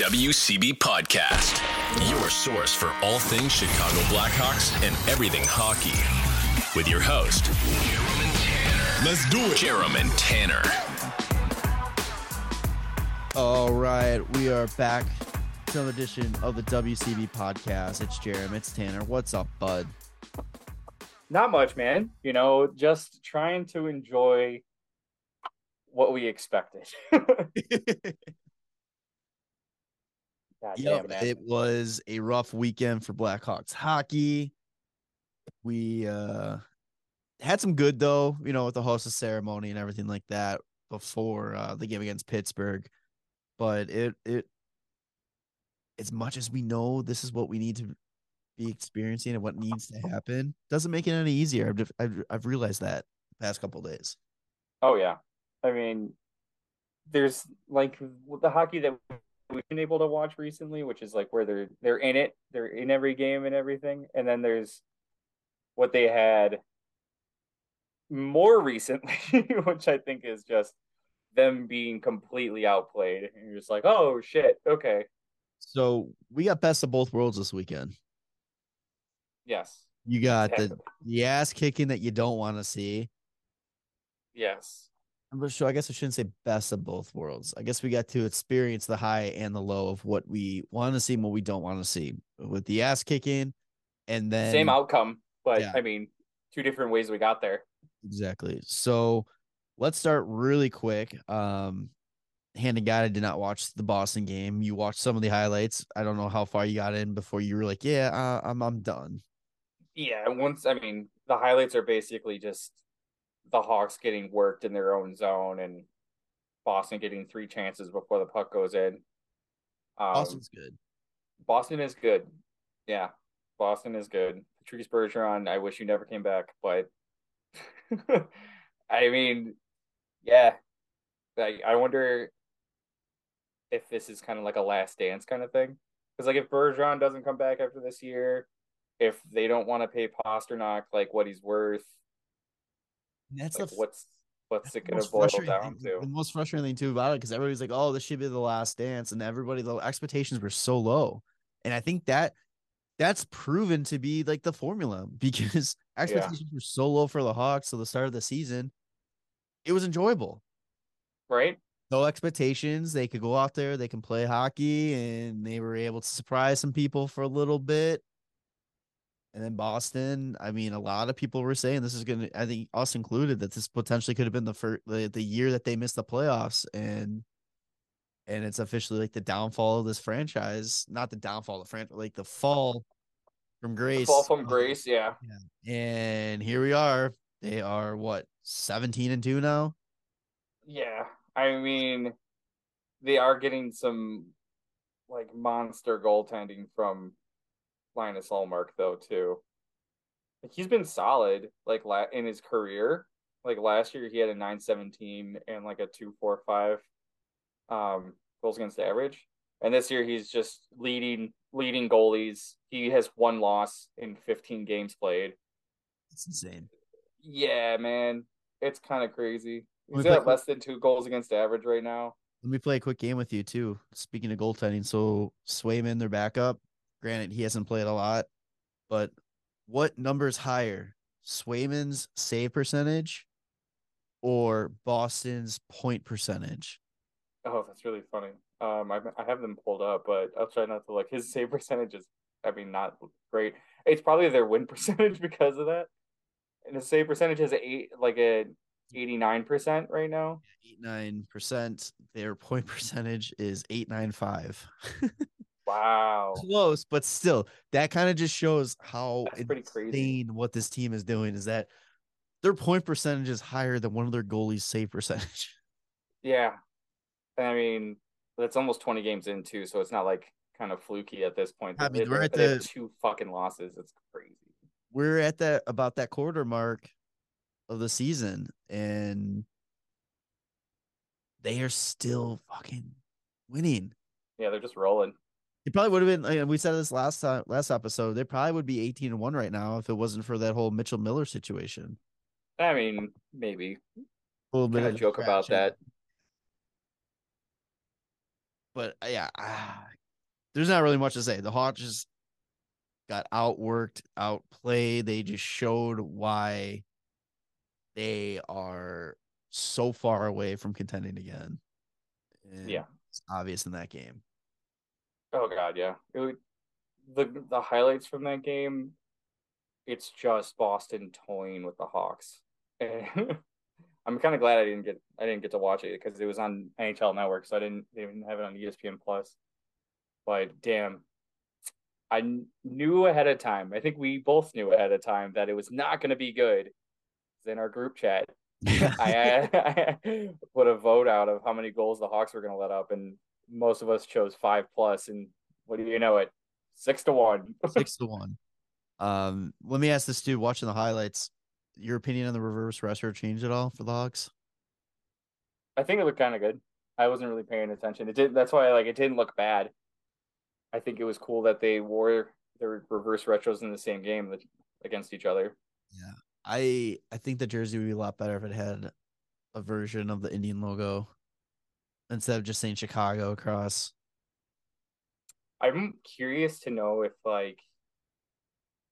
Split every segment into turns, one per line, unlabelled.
WCB Podcast, your source for all things Chicago Blackhawks and everything hockey. With your host,
Let's do it.
Jarom and Tanner.
All right, we are back. to Another edition of the WCB podcast. It's Jarom. It's Tanner. What's up, bud?
Not much, man. You know, just trying to enjoy what we expected. God
Yep,
man.
it was a rough weekend for Blackhawks hockey. We uh had some good though, you know, with the Hossa ceremony and everything like that before uh the game against Pittsburgh. But it it as much as we know this is what we need to be experiencing and what needs to happen, doesn't make it any easier. I've def- I've, I've realized that the past couple days.
Oh yeah. I mean, there's like the hockey that we've been able to watch recently, which is like where they're they're in it, they're in every game and everything, and then there's what they had more recently, which I think is just them being completely outplayed. And you're just like, oh shit, okay,
So we got best of both worlds this weekend.
yes,
You got the, the ass kicking that you don't want to see.
yes,
I'm sure. I guess I shouldn't say best of both worlds. I guess we got to experience the high and the low of what we want to see and what we don't want to see with the ass kicking, and then
same outcome, but
yeah.
I mean, two different ways we got there.
exactly. So let's start really quick. Um, hand to God, I did not watch the Boston game. You watched some of the highlights. I don't know how far you got in before you were like, yeah, uh, I'm I'm done.
Yeah, once I mean the highlights are basically just the Hawks getting worked in their own zone and Boston getting three chances before the puck goes in. Um,
Boston's good.
Boston is good. Yeah, Boston is good. Patrice Bergeron, I wish you never came back, but I mean, yeah, I I wonder if this is kind of like a last dance kind of thing. Because like if Bergeron doesn't come back after this year, if they don't want to pay Pastrnak like what he's worth,
That's
like
the
what's what's it
the
gonna boil
frustrating
down
thing-
to?
The most frustrating thing too about it because everybody's like, "Oh, this should be the last dance," and everybody the expectations were so low, and I think that that's proven to be like the formula because expectations were so low for the Hawks at the start of the season. It was enjoyable.
Right?
No expectations. They could go out there, they can play hockey, and they were able to surprise some people for a little bit. And then Boston, I mean, a lot of people were saying this is going to, I think us included, that this potentially could have been the first, the, the year that they missed the playoffs. And, and it's officially like the downfall of this franchise, not the downfall of the franchise, like the fall from grace.
Fall from
Um,
grace, yeah.
And here we are. They are what, 17 and 2 now?
Yeah. I mean, they are getting some like monster goaltending from Linus Ullmark though too. Like he's been solid like la- in his career. Like last year he had a 917 and like a 245 um goals against average. And this year he's just leading leading goalies. He has one loss in 15 games played.
It's insane.
Yeah, man. It's kind of crazy. He's at less than two goals against average right now.
Let me play a quick game with you too. Speaking of goaltending, so Swayman, their backup. Granted, he hasn't played a lot, but what number is higher, Swayman's save percentage or Boston's point percentage?
Oh, that's really funny. Um, I I have them pulled up, but I'll try not to look. His save percentage is, I mean, not great. It's probably their win percentage because of that. And the save percentage is eight, like a eighty nine percent right now.
Eight nine percent. Their point percentage is eight nine five.
Wow.
Close, but still, that kind of just shows how
That's pretty crazy.
insane what this team is doing. Is that their point percentage is higher than one of their goalies' save percentage.
Yeah. I mean, that's almost twenty games in too, so it's not like kind of fluky at this point.
I
They-
mean, we're at
they
the-
two fucking losses. It's crazy.
we're at that about that quarter mark of the season and they are still fucking winning.
Yeah, they're just rolling.
It probably would have been like we said this last time last episode. They probably would be 18 and 1 right now if it wasn't for that whole Mitchell Miller situation.
I mean, maybe.
A little bit
Kind
of
of joke about that.
but uh, yeah, ah, there's not really much to say. The Hawks just got outworked, outplayed. They just showed why they are so far away from contending again. And
Yeah.
it's obvious in that game.
Oh god, yeah. It the the highlights from that game, it's just Boston toying with the Hawks. And I'm kind of glad I didn't get I didn't get to watch it because it was on NHL Network, so I didn't even have it on ESPN Plus. But damn, I knew ahead of time. I think we both knew ahead of time that it was not going to be good. In our group chat, I, I put a vote out of how many goals the Hawks were going to let up, and most of us chose five. And what do you know? It six to one.
Six to one. Um, let me ask this dude watching the highlights. Your opinion on the reverse retro changed at all for the Hawks?
I think it looked kind of good. I wasn't really paying attention. It did. That's why like it didn't look bad. I think it was cool that they wore their reverse retros in the same game against each other.
Yeah. I I think the jersey would be a lot better if it had a version of the Indian logo instead of just saying Chicago across.
I'm curious to know if like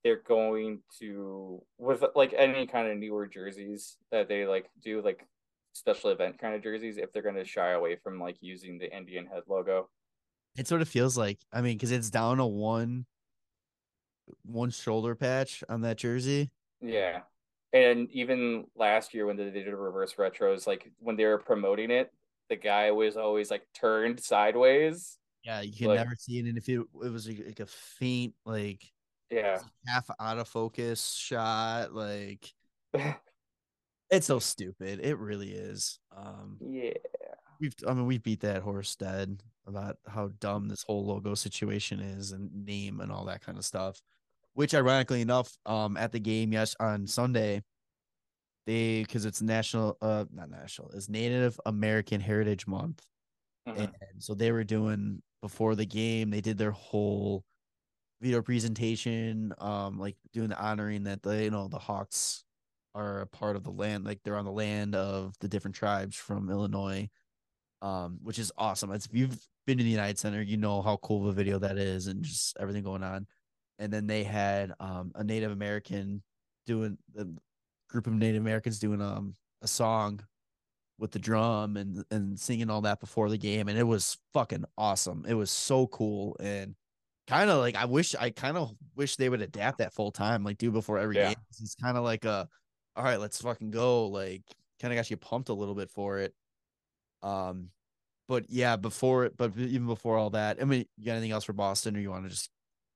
they're going to with like any kind of newer jerseys that they like do like special event kind of jerseys if they're going to shy away from like using the Indian head logo.
It sort of feels like I mean, because it's down to one one shoulder patch on that jersey.
Yeah. And even last year when they did the reverse retros, like when they were promoting it, the guy was always like turned sideways.
Yeah, you can
Like-
never see it. And if it, it was like, like a faint, like
Yeah.
half out of focus shot, like it's so stupid. It really is. Um,
yeah.
we've I mean we beat that horse dead about how dumb this whole logo situation is and name and all that kind of stuff. Which ironically enough, um at the game yes on Sunday, they because it's national uh not national, it's Native American Heritage Month.
Mhm.
And so they were doing before the game, they did their whole video presentation, um, like doing the honoring that the you know the Hawks are a part of the land, like they're on the land of the different tribes from Illinois, um, which is awesome. It's, if you've been to the United Center, you know how cool of a video that is, and just everything going on. And then they had um a Native American doing the group of Native Americans doing um a song with the drum and and singing all that before the game and it was fucking awesome. It was so cool and kind of like i wish i kind of wish they would adapt that full time like do before every
Yeah.
game. It's kind of like a all right let's fucking go like kind of got you pumped a little bit for it. Um but yeah before it but even before all that i mean you got anything else for boston or you want to just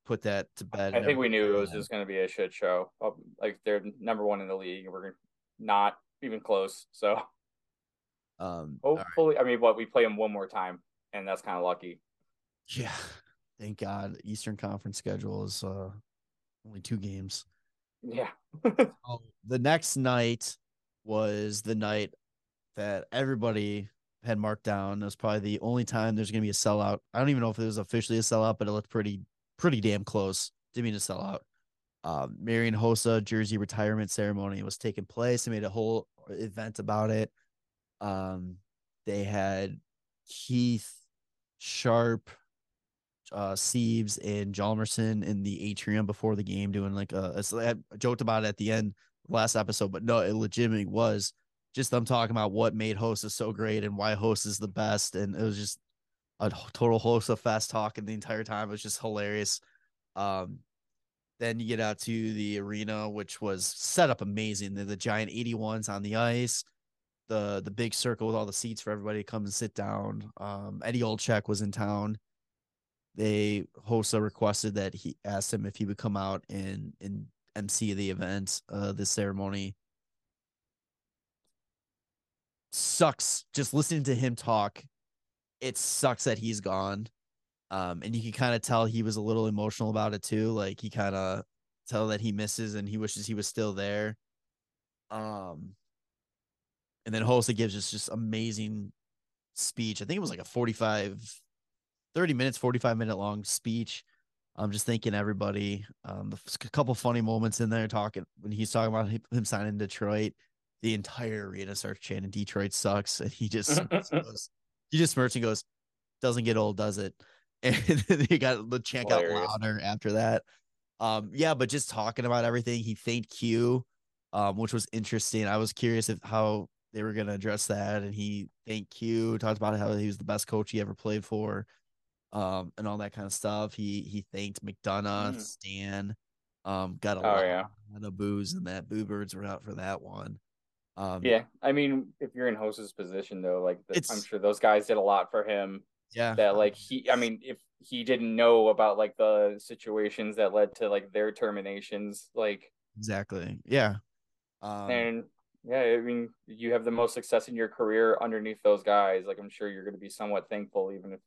put that to bed
I think we knew it was just going to be a shit show. Like they're number one in the league, and we're not even close. So
um all right.
hopefully, I mean, what we play them one more time, and that's kind of lucky.
yeah thank god eastern conference schedule is uh only two games
Yeah.
Oh, the next night was the night that everybody had marked down. It was probably the only time there's gonna be a sellout. I don't even know if it was officially a sellout, but it looked pretty pretty damn close Didn't mean to being a sellout. Um, Marian Hossa jersey retirement ceremony was taking place. They made a whole event about it. Um, they had Keith Sharp, uh, Sieves, and Hjalmarsson in the atrium before the game doing like a. joked about it at the end last episode, but no, it legitimately was just them talking about what made Hossa so great and why Hossa is the best, and it was just a total host of fast talking the entire time. It was just hilarious. Um, then you get out to the arena, which was set up amazing. The, the giant 81s on the ice, the the big circle with all the seats for everybody to come and sit down. Um, Eddie Olczyk was in town. They Hossa requested that he asked him if he would come out and and MC the event, uh, ceremony. Sucks just listening to him talk. It sucks that he's gone. Um, and you can kind of tell he was a little emotional about it too. Like he kind of tell that he misses and he wishes he was still there. Um, and then Hossa gives us just amazing speech. I think it was like a 45, 30 minutes, 45 minute long speech. I'm just thanking everybody. Um, a couple funny moments in there talking when he's talking about him- him signing Detroit. The entire arena starts chanting "Detroit sucks," and he just goes, he just smirks and goes, Doesn't get old, does it? And he got the chant got
Hilarious.
louder after that. Um, yeah, but just talking about everything, he thanked Q, um, which was interesting. I was curious if how they were gonna address that, and he thanked Q, talked about how he was the best coach he ever played for, um, and all that kind of stuff. He he thanked McDonough,
Mm.
Stan, um, got a
Oh,
lot
yeah.
of boos, and that boo birds were out for that one. Um,
Yeah, I mean, if you're in Hossa's position though, like the, I'm sure those guys did a lot for him.
yeah,
That like he, I mean, if he didn't know about like the situations that led to like their terminations, like
exactly, yeah. Um,
and yeah, I mean, you have the most success in your career underneath those guys. Like I'm sure you're going to be somewhat thankful, even if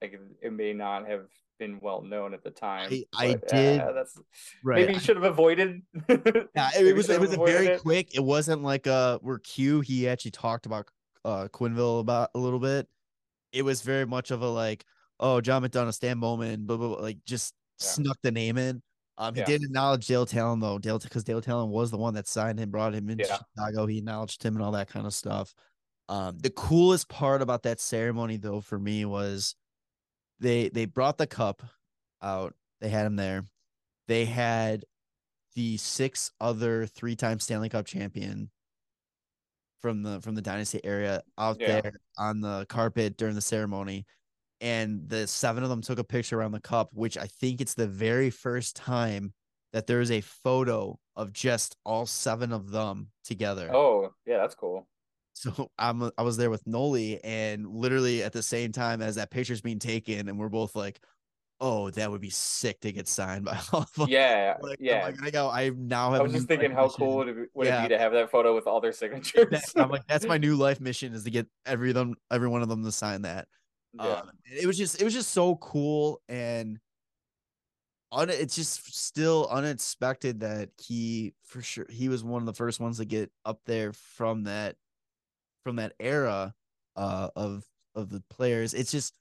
like it may not have been well known at the time.
I- I
but,
did-
uh, that's
right.
maybe you should have avoided.
Yeah, it, was it was a very
it.
quick. It wasn't like uh where Q he actually talked about uh Quenneville about a little bit. It was very much of a like, oh John McDonough, Stan Bowman, blah blah, blah like just
Yeah.
snuck the name in. Um, he
Yeah.
did acknowledge Dale Tallon though, Dale because Dale Tallon was the one that signed him, brought him into
Yeah.
Chicago. He acknowledged him and all that kind of stuff. Um, the coolest part about that ceremony though for me was they they brought the cup out. They had him there. They had the six other three-time Stanley Cup champion from the from the dynasty area out
Yeah.
there on the carpet during the ceremony and the seven of them took a picture around the cup which I think it's the very first time that there is a photo of just all seven of them together.
Oh yeah, that's cool.
So I'm I was there with Noli and literally at the same time as that picture's being taken and we're both like, oh, that would be sick to get signed by all of them.
Yeah,
Like, I'm
yeah.
like, I go, I now have
I was just thinking how
mission.
cool would it, be, would it
Yeah.
be to have that photo with all their signatures.
That- I'm like, that's my new life mission is to get every them every one of them to sign that.
yeah.
Um, it was just it was just so cool and un- it's just still unexpected that he for sure he was one of the first ones to get up there from that from that era uh of of the players. It's just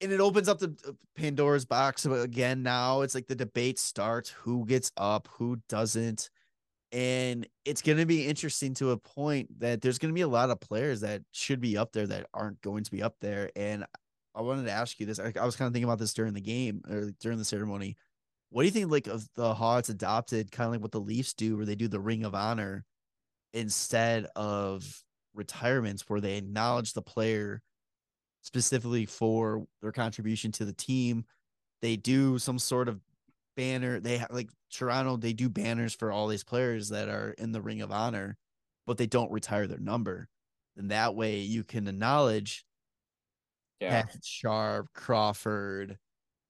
and it opens up the uh, Pandora's box again now. It's like the debate starts who gets up, who doesn't. And it's going to be interesting to a point that there's going to be a lot of players that should be up there that aren't going to be up there. And I wanted to ask you this. I, I was kind of thinking about this during the game or during the ceremony. What do you think, like, of the Hawks adopted kind of like what the Leafs do, where they do the Ring of Honor instead of retirements, where they acknowledge the player specifically for their contribution to the team? They do some sort of banner. They have like Toronto, they do banners for all these players that are in the Ring of Honor, but they don't retire their number. And that way you can acknowledge
yeah.
Patrick Sharp, Crawford,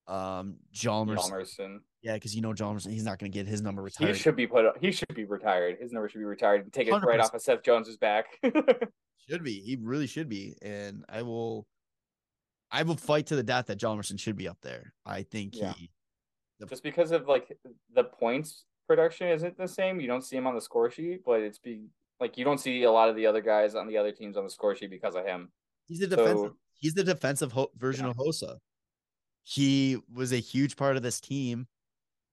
um, Jalmers.
Hjalmarsson.
Yeah, because you know Jalmers, he's not going to get his number retired.
He should be put. He should be retired. His number should be retired and take it right
100%.
off of Seth Jones's back.
Should be. He really should be. And I will, I will fight to the death that Hjalmarsson should be up there. I think
Yeah.
he.
Just because of like the points production isn't the same. You don't see him on the score sheet, but it's be like you don't see a lot of the other guys on the other teams on the score sheet because of him.
He's the defensive.
So-
he's the defensive ho- version
Yeah.
of Hossa. He was a huge part of this team,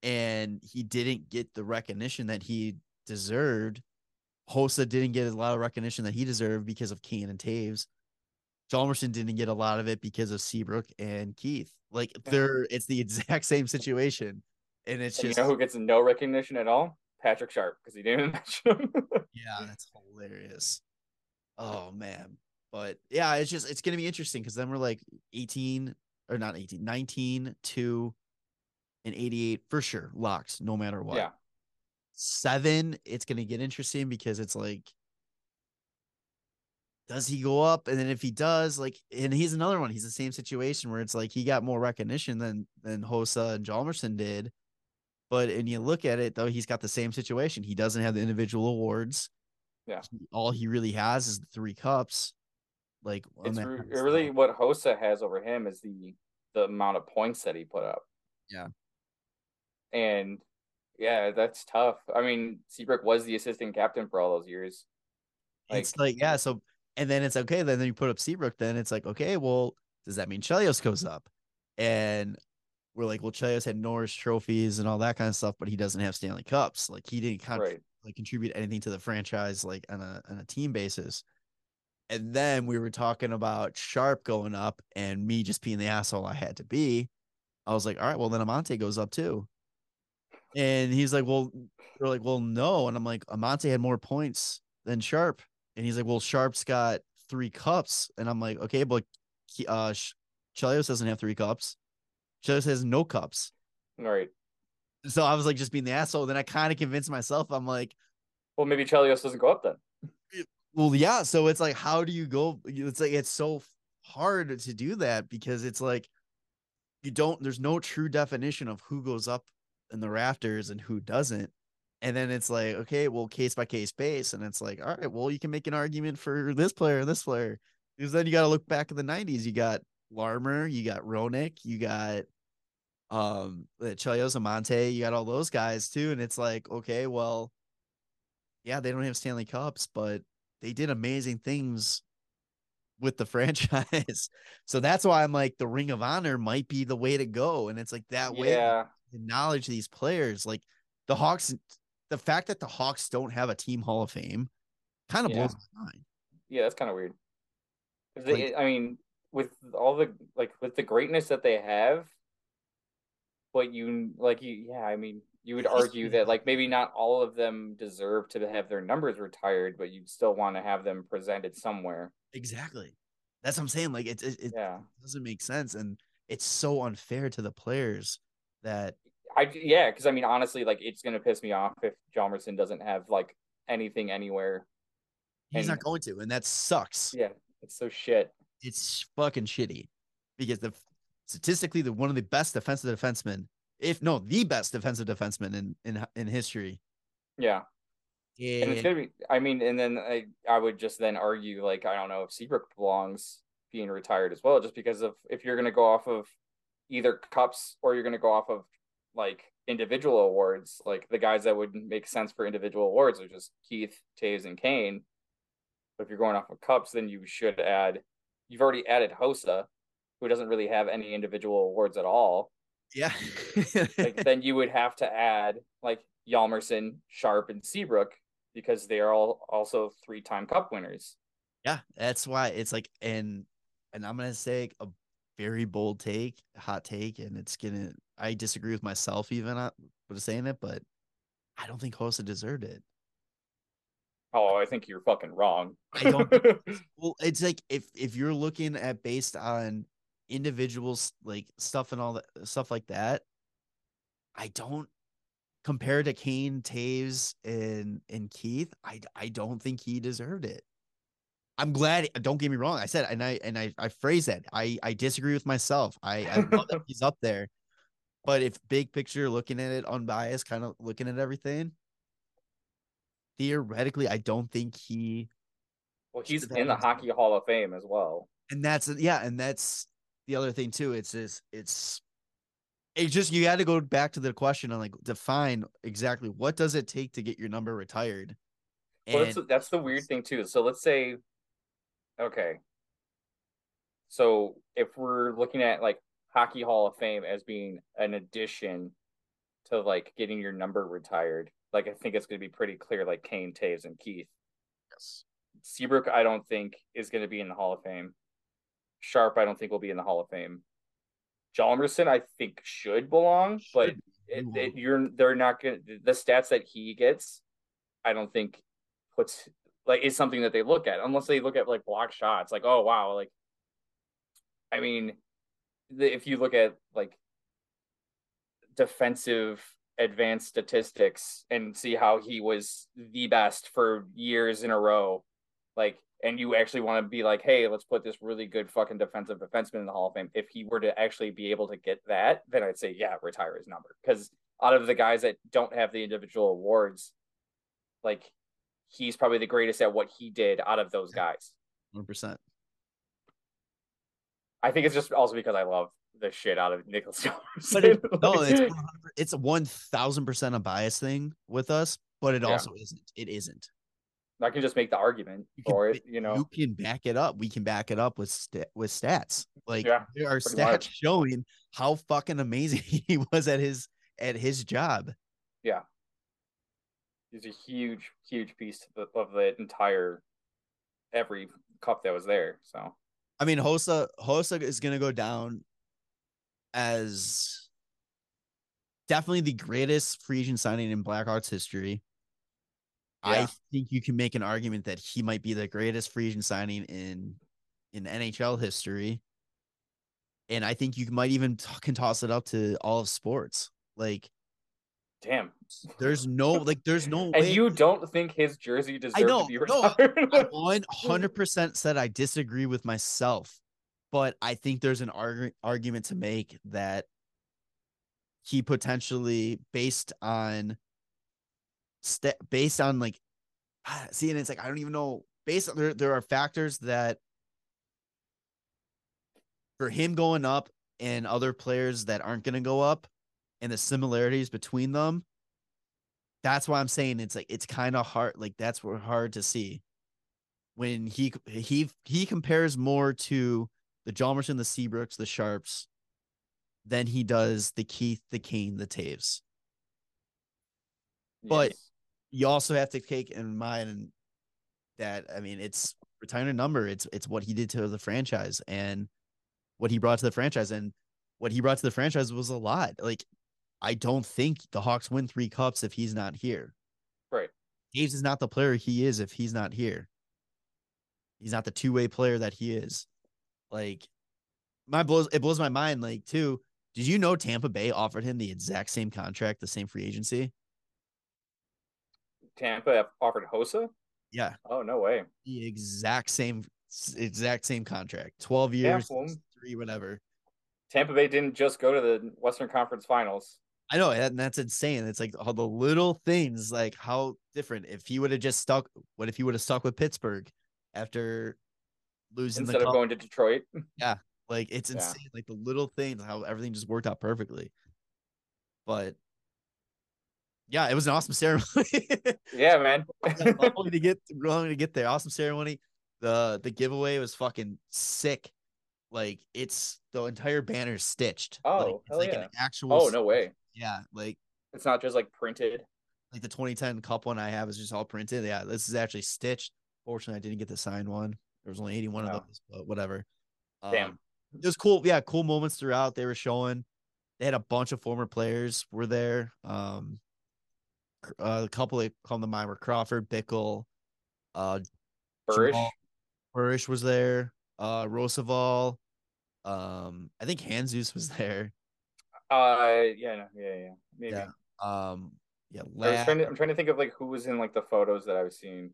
and he didn't get the recognition that he deserved. Hossa didn't get a lot of recognition that he deserved because of Kane and Toews. Hjalmarsson didn't get a lot of it because of Seabrook and Keith. Like they're it's the exact same situation, and it's
And
just
you know who gets no recognition at all? Patrick Sharp because he didn't mention him.
Yeah, that's hilarious. Oh man. But yeah, it's just it's gonna be interesting because then we're like 18 or not 18, 19, 2, and 88 for sure. Locks, no matter what.
Yeah.
Seven, it's gonna get interesting because it's like does he go up? And then if he does, like, and he's another one, he's the same situation where it's like he got more recognition than than Hossa and Hjalmarsson did. But and you look at it though, he's got the same situation. He doesn't have the individual awards.
Yeah.
All he really has is the three cups. Like
it's re- really what Hossa has over him is the the amount of points that he put up.
Yeah.
And yeah, that's tough. I mean, Seabrook was the assistant captain for all those years.
it's like yeah. So and then it's okay. Then you put up Seabrook. Then it's like okay. Well, does that mean Chelios goes up? And we're like, well, Chelios had Norris trophies and all that kind of stuff, but he doesn't have Stanley Cups. Like he didn't con-
right.
like contribute anything to the franchise like on a on a team basis. And then we were talking about Sharp going up and me just being the asshole I had to be. I was like, all right, well, then Amonte goes up too. And he's like, well, we're like, well, no. And I'm like, Amonte had more points than Sharp. And he's like, well, Sharp's got three cups. And I'm like, okay, but uh, Chelios doesn't have three cups. Chelios has no cups.
All right.
So I was like, just being the asshole. Then I kind of convinced myself. I'm like,
well, maybe Chelios doesn't go up then.
Well, yeah. So it's like, how do you go? It's like it's so hard to do that because it's like you don't. There's no true definition of who goes up in the rafters and who doesn't. And then it's like, okay, well, case by case base, and it's like, all right, well, you can make an argument for this player and this player because then you got to look back in the '90s. You got Larmer, you got Roenick, you got um the Chelios Amonte, you got all those guys too, and it's like, okay, well, yeah, they don't have Stanley Cups, but they did amazing things with the franchise. so that's why I'm like the Ring of Honor might be the way to go. And it's like that way
yeah.
acknowledge these players. Like the Hawks, the fact that the Hawks don't have a team Hall of Fame kind of yeah. blows my mind.
Yeah, that's kind of weird. They, like, I mean, with all the like with the greatness that they have, but you like you yeah, I mean, you would argue that like maybe not all of them deserve to have their numbers retired, but you'd still want to have them presented somewhere.
Exactly. That's what I'm saying. Like it, it, it
yeah.
doesn't make sense, and it's so unfair to the players that
I yeah, because I mean honestly, like it's gonna piss me off if Hjalmarsson doesn't have like anything anywhere.
He's and, not going to, and that sucks.
Yeah, it's so shit.
It's fucking shitty because the statistically the one of the best defensive defensemen if no the best defensive defenseman in in in history.
Yeah. Yeah. And it's gonna be. I mean, and then I I would just then argue like I don't know if Seabrook belongs being retired as well, just because of if you're gonna go off of either cups or you're gonna go off of like individual awards, like the guys that would make sense for individual awards are just Keith, Toews, and Kane. But if you're going off of cups, then you should add. You've already added Hossa, who doesn't really have any individual awards at all.
Yeah.
like then you would have to add like Hjalmarsson, Sharp, and Seabrook because they are all also three time cup winners.
Yeah, that's why it's like and and I'm gonna say a very bold take, hot take, and it's gonna I disagree with myself even uh, with saying it, but I don't think Hossa deserved it.
Oh, I think you're fucking wrong.
I don't. well, it's like if if you're looking at based on individuals like stuff and all that stuff like that, I don't compare to Kane, Toews, and and Keith. I I don't think he deserved it. I'm glad. Uh, don't get me wrong. I said and I and I I phrase that. I I disagree with myself. I I love that he's up there, but if big picture, looking at it unbiased, kind of looking at everything, theoretically, I don't think he.
Well, he's in the Hockey Hall of Fame as well.
And that's yeah, and that's the other thing too. It's just it's it's just you got to go back to the question and like define exactly what does it take to get your number retired.
And well, that's, that's the weird thing too. So let's say, okay, so if we're looking at like Hockey Hall of Fame as being an addition to like getting your number retired, like I think it's going to be pretty clear, like Kane, Toews, and Keith.
Yes.
Seabrook, I don't think is going to be in the Hall of Fame. Sharp, I don't think will be in the Hall of Fame. Hjalmarsson, I think should belong, should. but it, it, you're they're not gonna the stats that he gets. I don't think puts like is something that they look at unless they look at like block shots. Like oh wow, like I mean, the, if you look at like defensive advanced statistics and see how he was the best for years in a row, like and you actually want to be like, hey, let's put this really good fucking defensive defenseman in the Hall of Fame. If he were to actually be able to get that, then I'd say, yeah, retire his number. Because out of the guys that don't have the individual awards, like he's probably the greatest at what he did out of those guys.
100%.
I think it's just also because I love the shit out of Nicholas
But it, no, it's it's a one thousand percent a bias thing with us, but it yeah. also isn't. It isn't.
I can just make the argument for it. You know,
you can back it up. We can back it up with st- with stats. Like yeah, there are stats much. showing how fucking amazing he was at his at his job.
Yeah, he's a huge, huge piece of the, of the entire every cup that was there. So
I mean, Hossa Hossa is gonna go down as definitely the greatest free agent signing in Blackhawks history. I think you can make an argument that he might be the greatest free agent signing in in NHL history. And I think you might even t- can toss it up to all of sports. Like
damn.
there's no like there's no
And
way
you don't think his jersey deserved
know,
to be
no,
retired?
I 100% said I disagree with myself, but I think there's an argu- argument to make that he potentially based on st- based on like see and it's like I don't even know based on there there are factors that for him going up and other players that aren't going to go up and the similarities between them that's why I'm saying it's like it's kind of hard like that's hard to see when he he he compares more to the Chalmers the Seabrooks the Sharps than he does the Keith the Kane the Toews But-
Yes.
you also have to take in mind that I mean it's retirement number. It's it's what he did to the franchise and what he brought to the franchise and what he brought to the franchise was a lot. Like I don't think the Hawks win three cups if he's not here.
Right.
Toews is not the player he is if he's not here. He's not the two way player that he is. Like my blows it blows my mind. Like too. Did you know Tampa Bay offered him the exact same contract, the same free agency?
Tampa offered Hossa?
Yeah.
Oh no way.
the exact same exact same contract 12
Yeah,
years three whatever
Tampa Bay didn't just go to the Western Conference Finals.
I know and that's insane it's like all the little things like how different if he would have just stuck what if he would have stuck with pittsburgh after losing
Instead of
cup?
going to Detroit.
Yeah, like it's
Yeah.
insane like the little things how everything just worked out perfectly but yeah it was an awesome ceremony
Yeah, man.
long to get long to get there. Awesome ceremony. The the giveaway was fucking sick. Like it's the entire banner stitched.
Oh,
like, it's like
yeah.
an actual.
oh no way.
Yeah, like
It's not just like printed.
like the 2010 Cup one I have is just all printed. Yeah, this is actually stitched. Fortunately, I didn't get the signed one. There was only 81
No.
of those, but whatever.
Damn.
Um, it was cool. Yeah, cool moments throughout. They were showing. They had a bunch of former players were there. Um, uh, a couple that come to mind were Crawford, Bickell, uh,
Burish.
Jamal Burish was there. Uh, Roosevelt. Um, I think Handzus was there.
Uh yeah, no, yeah, yeah. Maybe.
Yeah. Um, yeah,
I was trying to, I'm trying to think of like who was in like the photos that I was seeing.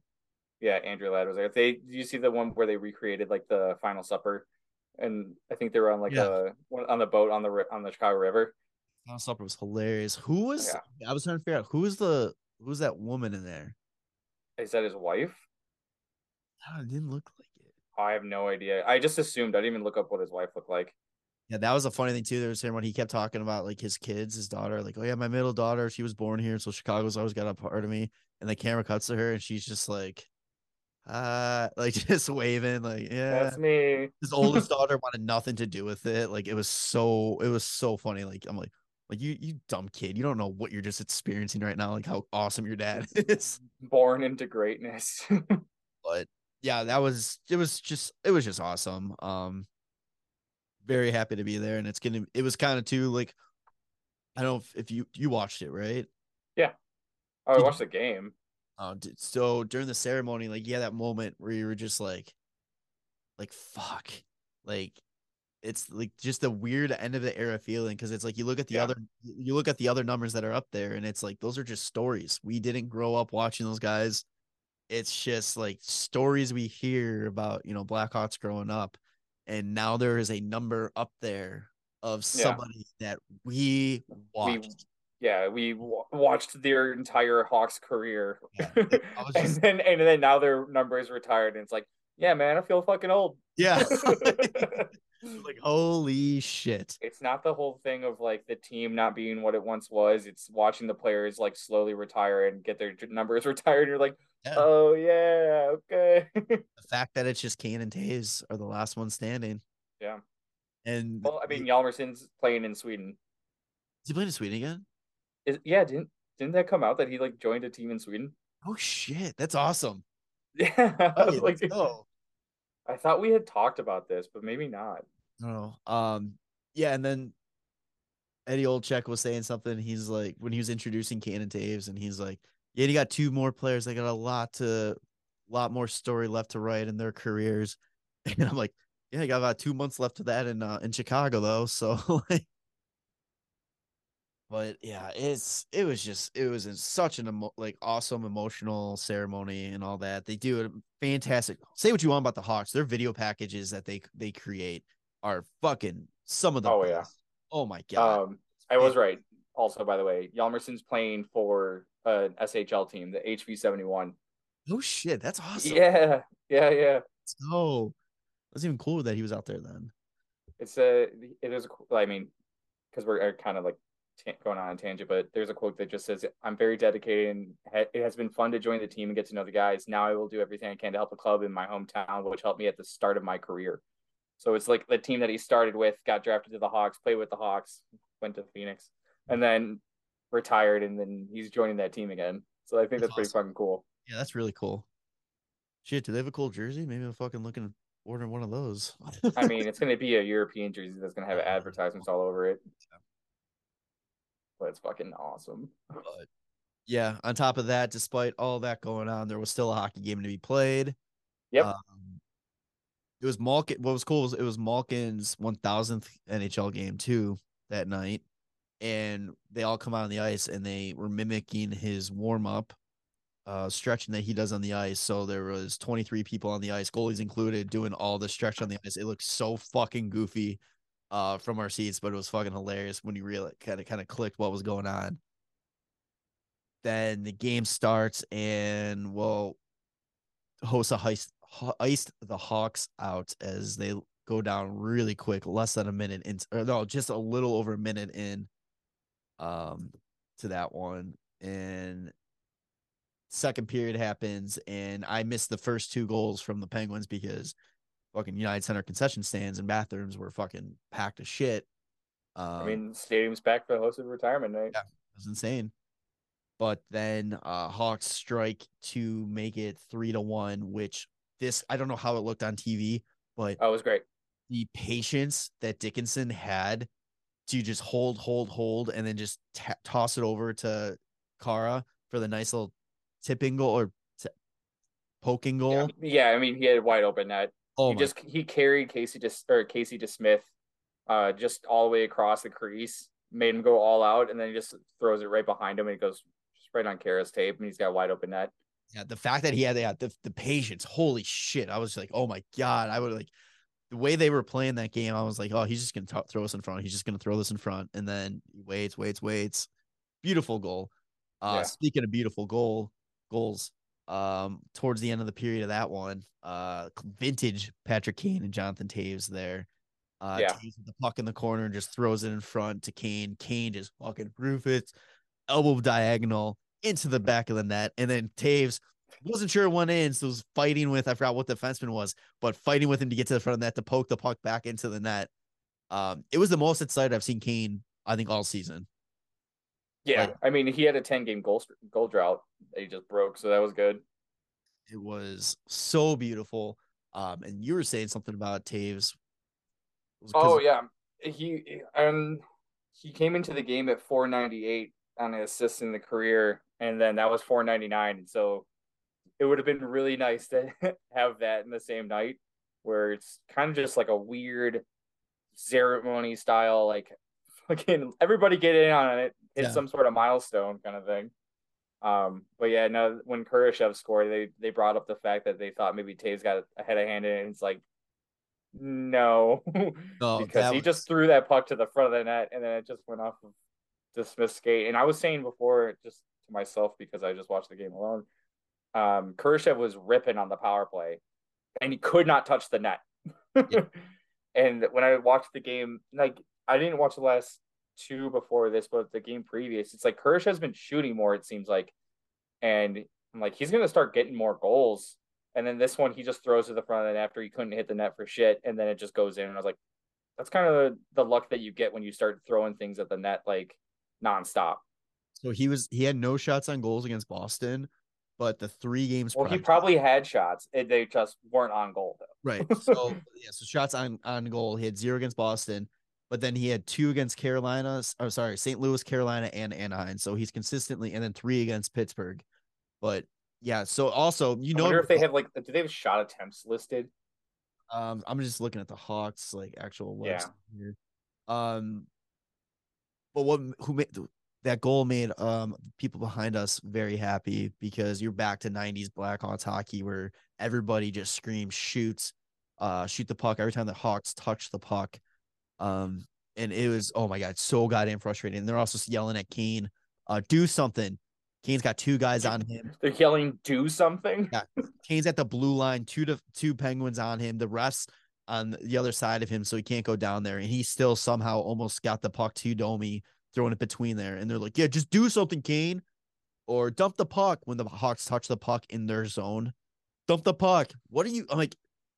Yeah, Andrew Ladd was there. They did you see the one where they recreated like the final supper? And I think they were on like
Yeah.
a on the boat on the on the Chicago River.
Final Supper was hilarious. Who was? I was trying to figure out who was the who was that woman in there.
Is that his wife?
Oh, it didn't look like.
I have no idea. I just assumed. I didn't even look up what his wife looked like.
Yeah, that was a funny thing too. There was him when he kept talking about like his kids, his daughter, like, oh yeah, my middle daughter, she was born here, so Chicago's always got a part of me. And the camera cuts to her, and she's just like, uh, like just waving, like, yeah.
That's me.
His oldest daughter wanted nothing to do with it. Like it was so, it was so funny. Like I'm like, like you, you dumb kid, you don't know what you're just experiencing right now. Like how awesome your dad is.
Born into greatness.
but yeah, that was it was just it was just awesome. Um very happy to be there and it's gonna it was kind of too like I don't know if, if you you watched it, right?
oh, I watched the game.
D- so during the ceremony, like yeah, that moment where you were just like, like fuck, like it's like just the weird end of the era feeling because it's like you look at the
Yeah.
other you look at the other numbers that are up there and it's like those are just stories. We didn't grow up watching those guys. It's just like stories we hear about, you know, Blackhawks growing up. And now there is a number up there of
Yeah.
somebody that we watched.
Yeah, we w- watched their entire Hawks career,
Yeah, I
and
just-
then and then now their number is retired, and it's like, yeah, man, I feel fucking old.
yeah. like holy shit.
it's not the whole thing of like the team not being what it once was. It's watching the players like slowly retire and get their numbers retired. You're like,
Yeah.
oh yeah, okay.
the fact that it's just Kane and Toews are the last one standing.
Yeah.
And
well, I mean, Hjalmarsson's playing in Sweden.
is he playing in Sweden again?
Is yeah, didn't didn't that come out that he like joined a team in Sweden?
Oh shit, that's awesome.
Yeah, I
Hey,
was like,
let's.
I thought we had talked about this, but maybe not.
I don't know. Um, yeah, and then Eddie Olczyk was saying something. He's like when he was introducing Kane Toews, and he's like, "Yeah, you got two more players. They got a lot to, lot more story left to write in their careers." And I'm like, "Yeah, I got about two months left to that in uh, in Chicago though." So like, but yeah, it's it was just it was such an emo- like awesome emotional ceremony and all that. They do a fantastic. Say what you want about the Hawks, their video packages that they they create are fucking some of the.
Oh,
best.
yeah.
Oh my god.
Um, I was right. Also, by the way, Hjalmarsson's playing for an SHL team, the HV seventy one.
oh shit, that's awesome.
Yeah, yeah, yeah.
Let's. That's even cooler that he was out there then.
It's a. It is. A, I mean, because we're kind of like going on a tangent, but there's a quote that just says, "I'm very dedicated, and ha- it has been fun to join the team and get to know the guys. Now I will do everything I can to help the club in my hometown, which helped me at the start of my career." So it's like the team that he started with, got drafted to the Hawks, played with the Hawks, went to Phoenix, and then retired, and then he's joining that team again. So I think
That's
that's pretty fucking cool.
Yeah, that's really cool. Shit, do they have a cool jersey? Maybe I'm fucking looking order one of those.
I mean, it's going to be a European jersey that's going to have advertisements all over it. But it's fucking awesome.
but yeah, on top of that, despite all that going on, there was still a hockey game to be played.
Yep.
Um, it was Malkin. What was cool was it was Malkin's 1000th NHL game too that night, and they all come out on the ice and they were mimicking his warm up, uh, stretching that he does on the ice. So there was 23 people on the ice, goalies included, doing all the stretch on the ice. It looked so fucking goofy, uh, from our seats, but it was fucking hilarious when you really kind of kind of clicked what was going on. Then the game starts and well, Hosa heist, iced the Hawks out as they go down really quick, less than a minute in, or no, just a little over a minute in, um, to that one. And second period happens, and I missed the first two goals from the Penguins because fucking United Center concession stands and bathrooms were fucking packed as shit. Um,
I mean, stadium's packed for hosted retirement night.
Yeah. it was insane. But then uh Hawks strike to make it three to one, which this I don't know how it looked on TV, but
Oh, it was great.
the patience that Dickinson had to just hold, hold, hold, and then just ta- toss it over to Kara for the nice little tipping goal or t- poking goal.
Yeah, yeah, I mean, he had wide open net.
Oh,
he just he carried Casey to or Casey DeSmith, uh, just all the way across the crease, made him go all out, and then he just throws it right behind him, and it goes just right on Kara's tape, and he's got wide open net.
Yeah, the fact that he had that the, the patience, holy shit! I was like, oh my god, I would like the way they were playing that game. I was like, oh, he's just gonna t- throw us in front. He's just gonna throw this in front, and then he waits, waits, waits. Beautiful goal. Uh,
Yeah.
speaking of beautiful goal goals, um, towards the end of the period of that one, uh, vintage Patrick Kane and Jonathan Toews there. Uh,
Yeah.
Toews with the puck in the corner and just throws it in front to Kane. Kane just fucking roof it, elbow diagonal into the back of the net, and then Toews wasn't sure it went in, so was fighting with I forgot what the defenseman was, but fighting with him to get to the front of the net to poke the puck back into the net. Um, it was the most excited I've seen Kane, I think, all season.
Yeah,
Like-
I mean, he had a ten game goal goal drought that he just broke, so that was good.
It was so beautiful. Um, and you were saying something about Toews. Was it 'cause-
Oh yeah, he and he came into the game at 498 on his assists in the career, and then that was 499. And so it would have been really nice to have that in the same night, where it's kind of just like a weird ceremony style, like fucking everybody get in on it, hit
Yeah.
some sort of milestone kind of thing. Um, but yeah, no, when Kurashev scored, they they brought up the fact that they thought maybe Toews got ahead of hand, and it's like, no,
No,
because he
was-
just threw that puck to the front of the net and then it just went off of the Smith skate. And I was saying before, just to myself because I just watched the game alone, um, Kurashev was ripping on the power play, and he could not touch the net. and when I watched the game, like I didn't watch the last two before this, but the game previous, it's like Kurashev's been shooting more. It seems like, and I'm like he's gonna start getting more goals. And then this one, he just throws to the front of the net after he couldn't hit the net for shit, and then it just goes in. And I was like, that's kind of the, the luck that you get when you start throwing things at the net like nonstop.
So he was he had no shots on goals against Boston, but the three games
Well, he probably had shots, and they just weren't on goal though.
Right. So yeah, so shots on on goal. He had zero against Boston, but then he had two against Carolina. Oh, sorry, St. Louis, Carolina, and Anaheim. So he's consistently, and then three against Pittsburgh. But yeah, so also you
I
know,
wonder if they have like, do they have shot attempts listed?
um, I'm just looking at the Hawks like actual
Yeah.
here. Um, but what who made that goal made um people behind us very happy because you're back to 90s Blackhawks hockey where everybody just screams shoots, uh, shoot the puck every time the Hawks touch the puck. Um, and it was oh my god, so goddamn frustrating. And they're also yelling at Kane, uh, do something. Kane's got two guys on him.
They're yelling, "Do something!"
Yeah. Kane's at the blue line, two to two penguins on him, the rest on the other side of him, so he can't go down there. And he still somehow almost got the puck to Domi, throwing it between there. And they're like, Yeah, just do something, Kane. Or dump the puck when the Hawks touch the puck in their zone. Dump the puck. What are you I'm like?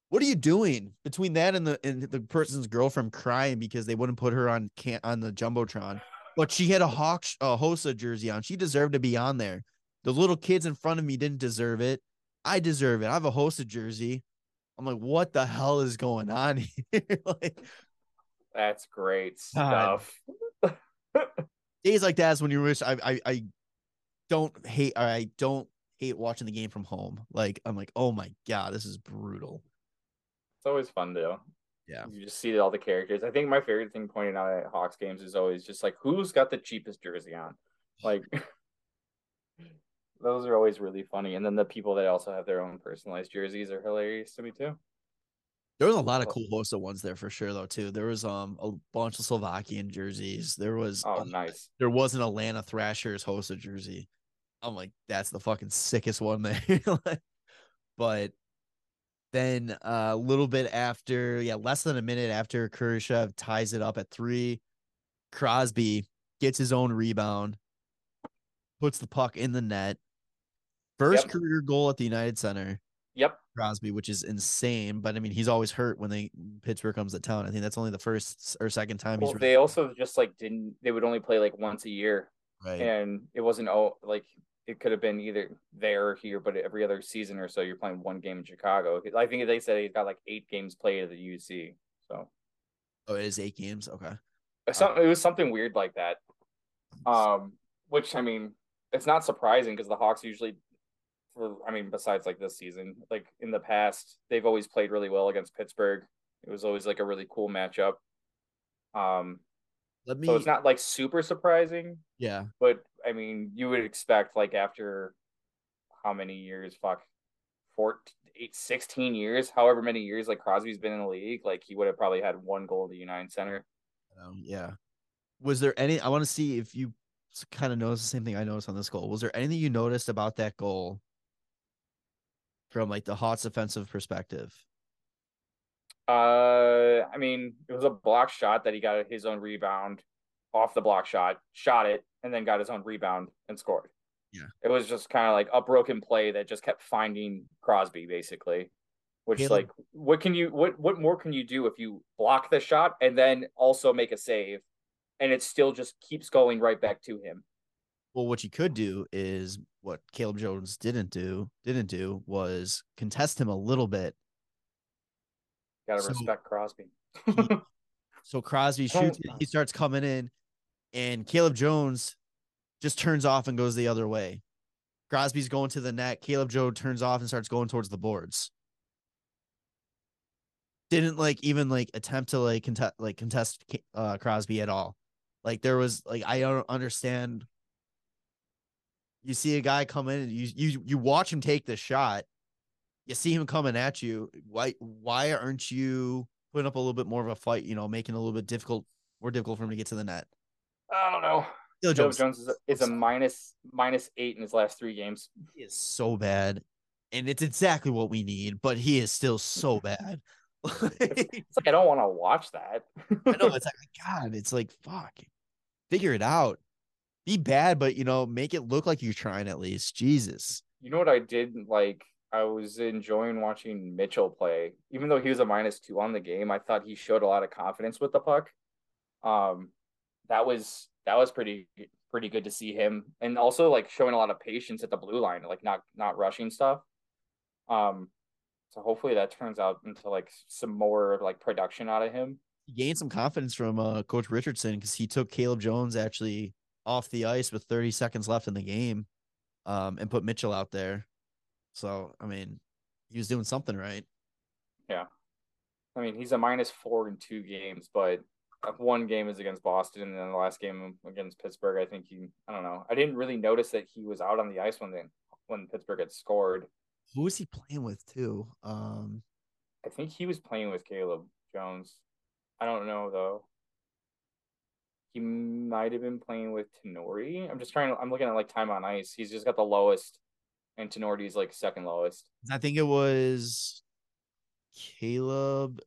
What are you doing between that and the and the person's girlfriend crying because they wouldn't put her on can on the jumbotron? But she had a Hawks a Hossa jersey on. She deserved to be on there. The little kids in front of me didn't deserve it. I deserve it. I have a Hossa jersey. I'm like, what the hell is going on here? like
That's great stuff.
days like that is when you wish I I, I don't hate or I don't hate watching the game from home. Like I'm like, oh my god, this is brutal.
It's always fun though.
Yeah.
You just see all the characters. I think my favorite thing pointed out at Hawks games is always just like who's got the cheapest jersey on. Like those are always really funny. And then the people that also have their own personalized jerseys are hilarious to me too.
There was a lot of cool Hossa ones there for sure though too. There was um a bunch of Slovakian jerseys. There was
Oh,
uh,
nice.
there was an Atlanta Thrashers Hossa jersey. I'm like, that's the fucking sickest one there. Like, but then uh, a little bit after, yeah, less than a minute after Kurashev ties it up at three, Crosby gets his own rebound, puts the puck in the net. First
Yep.
career goal at the United Center,
Yep.
Crosby, which is insane. But I mean, he's always hurt when they Pittsburgh comes to town. I think that's only the first or second time
Well,
he's
they also just like didn't they would only play like once a year
right.
and it wasn't oh like it could have been either there or here, but every other season or so you're playing one game in Chicago. I think they said he's got like eight games played at the UC. So
Oh, it is eight games. Okay.
some, it was something weird like that. Um, which I mean, it's not surprising because the Hawks usually, for I mean, besides like this season, like in the past, they've always played really well against Pittsburgh. It was always like a really cool matchup. Um,
Let me.
so it's not like super surprising,
yeah.
but I mean, you would expect like after how many years? Fuck, four, eight, 16 years, however many years like Crosby's been in the league, like he would have probably had one goal at the United Center.
Um, yeah. Was there any? I want to see if you kind of noticed the same thing I noticed on this goal. Was there anything you noticed about that goal from like the Hawks offensive perspective?
Uh, I mean, it was a block shot that he got his own rebound off the block shot, shot it, and then got his own rebound and scored.
Yeah.
It was just kind of like a broken play that just kept finding Crosby basically. Which
Caleb-
like what can you what what more can you do if you block the shot and then also make a save and it still just keeps going right back to him.
Well, what you could do is what Caleb Jones didn't do. Didn't do was contest him a little bit.
Gotta
So-
respect Crosby.
So Crosby shoots it, he starts coming in, and Caleb Jones just turns off and goes the other way. Crosby's going to the net. Caleb Jones turns off and starts going towards the boards. Didn't like even like attempt to like contest like contest uh Crosby at all. Like there was like I don't understand. You see a guy come in and you you you watch him take the shot. You see him coming at you. Why why aren't you putting up a little bit more of a fight, you know, making it a little bit difficult, more difficult for him to get to the net.
I don't know. Joe
Jones,
Jones is a, is a minus minus eight in his last three games.
he is so bad, and it's exactly what we need, but he is still so bad.
It's like I don't want to watch that.
I know it's like God, it's like fuck, figure it out. Be bad, but you know, make it look like you're trying at least. Jesus,
You know what I did like? I was enjoying watching Mitchell play. Even though he was a minus two on the game, I thought he showed a lot of confidence with the puck. Um, that was that was pretty pretty good to see him, and also like showing a lot of patience at the blue line, like not not rushing stuff. Um, So hopefully that turns out into like some more like production out of him.
He gained some confidence from uh, Coach Richardson because he took Caleb Jones actually off the ice with 30 seconds left in the game, um, and put Mitchell out there. So I mean, he was doing something right.
Yeah, I mean he's a minus four in two games, but one game is against Boston, and then the last game against Pittsburgh. I think he, I don't know. I didn't really notice that he was out on the ice when they when Pittsburgh had scored.
Who was he playing with too? Um,
I think he was playing with Caleb Jones. I don't know though. He might have been playing with Tinordi. I'm just trying to. I'm looking at like time on ice. He's just got the lowest, and Tinordi's like second lowest.
I think it was Caleb.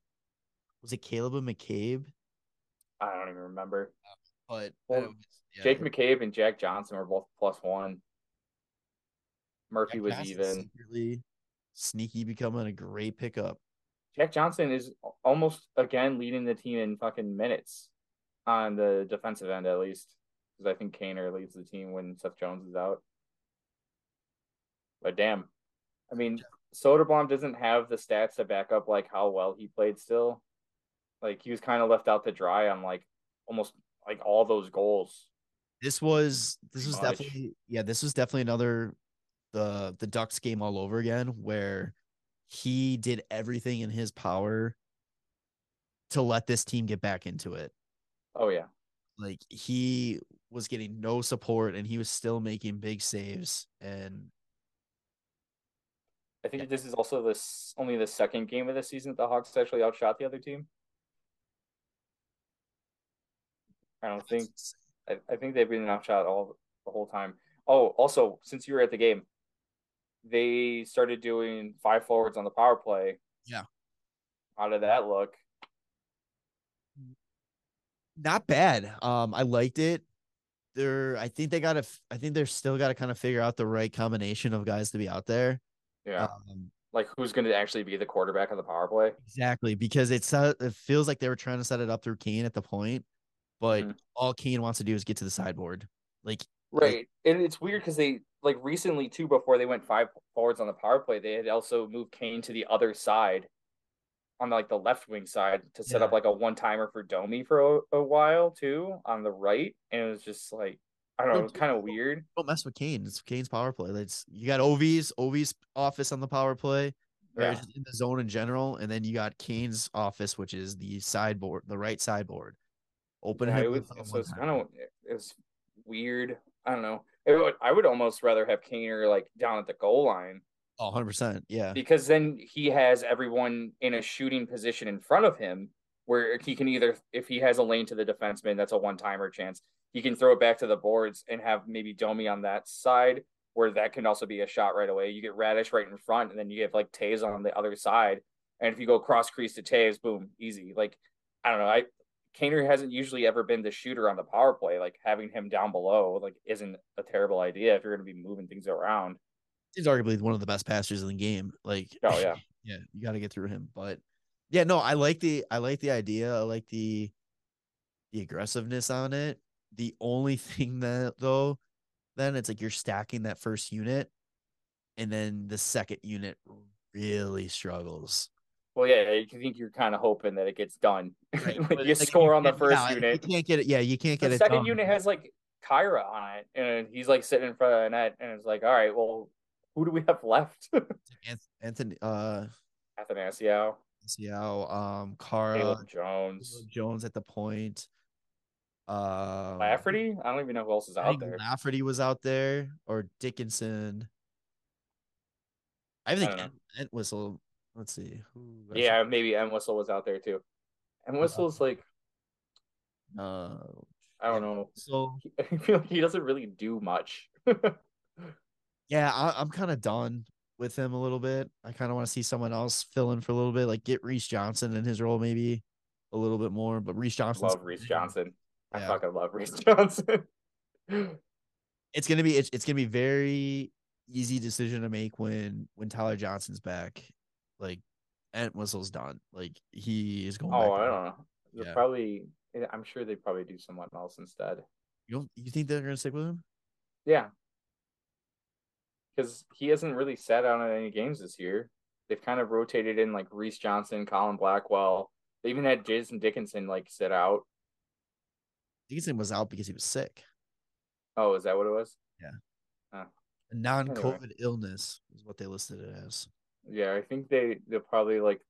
Was it Caleb and McCabe?
I don't even remember.
But
Well,
was, yeah,
Jake McCabe and Jack Johnson were both plus one. Murphy
Jack
was
Johnson's
even.
secretly sneaky, becoming a great pickup.
Jack Johnson is almost again leading the team in fucking minutes on the defensive end, at least. Because I think Kaner leads the team when Seth Jones is out. But damn. I mean, Soderblom doesn't have the stats to back up like how well he played still. Like he was kind of left out to dry on like almost like all those goals.
This was this was definitely yeah, this was definitely another the the Ducks game all over again where he did everything in his power to let this team get back into it.
Oh yeah.
Like he was getting no support and he was still making big saves and
I think this is also this only the second game of the season that the Hawks actually outshot the other team. I don't think I, I think they've been outshot all the whole time. Oh, also, since you were at the game, they started doing five forwards on the power play.
Yeah.
How did that look?
Not bad. Um, I liked it. They're, I think they got to, I think they're still got to kind of figure out the right combination of guys to be out there.
Yeah.
Um,
like who's going to actually be the quarterback of the power play?
exactly because it's, uh, it feels like they were trying to set it up through Kane at the point, but
Mhm.
all Kane wants to do is get to the sideboard. Like,
Right. And it's weird because they like recently too, before they went five forwards on the power play, they had also moved Kane to the other side on like the left wing side to set up like a one timer for Domi for a, a while too on the right. And it was just like I don't know, it was kind of weird.
don't mess with Kane. It's Kane's power play. It's you got Ovi's Ovi's office on the power play, or
Yeah.
in the zone in general, and then you got Kane's office, which is the sideboard, the right sideboard. Open
Yeah, it was, so it's kind of it's weird. I don't know. It would, I would almost rather have Kaner like down at the goal line
Oh, 100 percent. Yeah.
because then he has everyone in a shooting position in front of him where he can either if he has a lane to the defenseman that's a one-timer chance he can throw it back to the boards and have maybe Domi on that side where that can also be a shot right away. You get Raddysh right in front and then you have like Toews on the other side. And if you go cross crease to Toews boom easy. Like I don't know. I Kaner hasn't usually ever been the shooter on the power play. Like having him down below like isn't a terrible idea if you're going to be moving things around
He's arguably one of the best passers in the game. Like,
oh yeah
yeah, you got to get through him. But yeah, no, I like the I like the idea. I like the the aggressiveness on it. The only thing that though, then it's like you're stacking that first unit, and then the second unit really struggles.
Well, yeah, you think you're kind of hoping that it gets done.
Right,
you
like
score on the first
yeah,
unit.
You can't get it. Yeah, you can't get it.
The
it.
second
done.
unit has like Khaira on it, and he's like sitting in front of the net, and it's like, all right, well, who do we have left?
Anth- Anthony uh
Athanasiou,
Ciao, um Cara
Caleb Jones,
Caleb Jones at the point. Um
Lafferty. I don't even know who else is
I
out there.
Lafferty was out there or Dickinson. I think. Ent- Entwistle. Let's see. Who I
Yeah, maybe Entwistle was out there too. Entwistle's like,
Uh,
I don't know.
so
I feel like he doesn't really do much.
yeah, I, I'm kind of done with him a little bit. I kind of want to see someone else fill in for a little bit, like get Reese Johnson in his role maybe a little bit more. But Reese Johnson,
love Reese Johnson. I
Yeah.
fucking love Reese Johnson.
It's gonna be it's, it's gonna be very easy decision to make when when Tyler Johnson's back. Like Entwistle's done. Like he is going.
oh, I don't know. They'll
Yeah.
Probably, eh, I'm sure they probably do someone else instead.
You don't you think they're gonna stick with him?
Yeah. Because he hasn't really sat out on any games this year. they've kind of rotated in like Reese Johnson, Colin Blackwell. They even had Jason Dickinson like sit out.
Dickinson was out because he was sick.
Oh, is that what it was?
A non-COVID illness is what they listed it as.
Yeah, I think they they'll probably like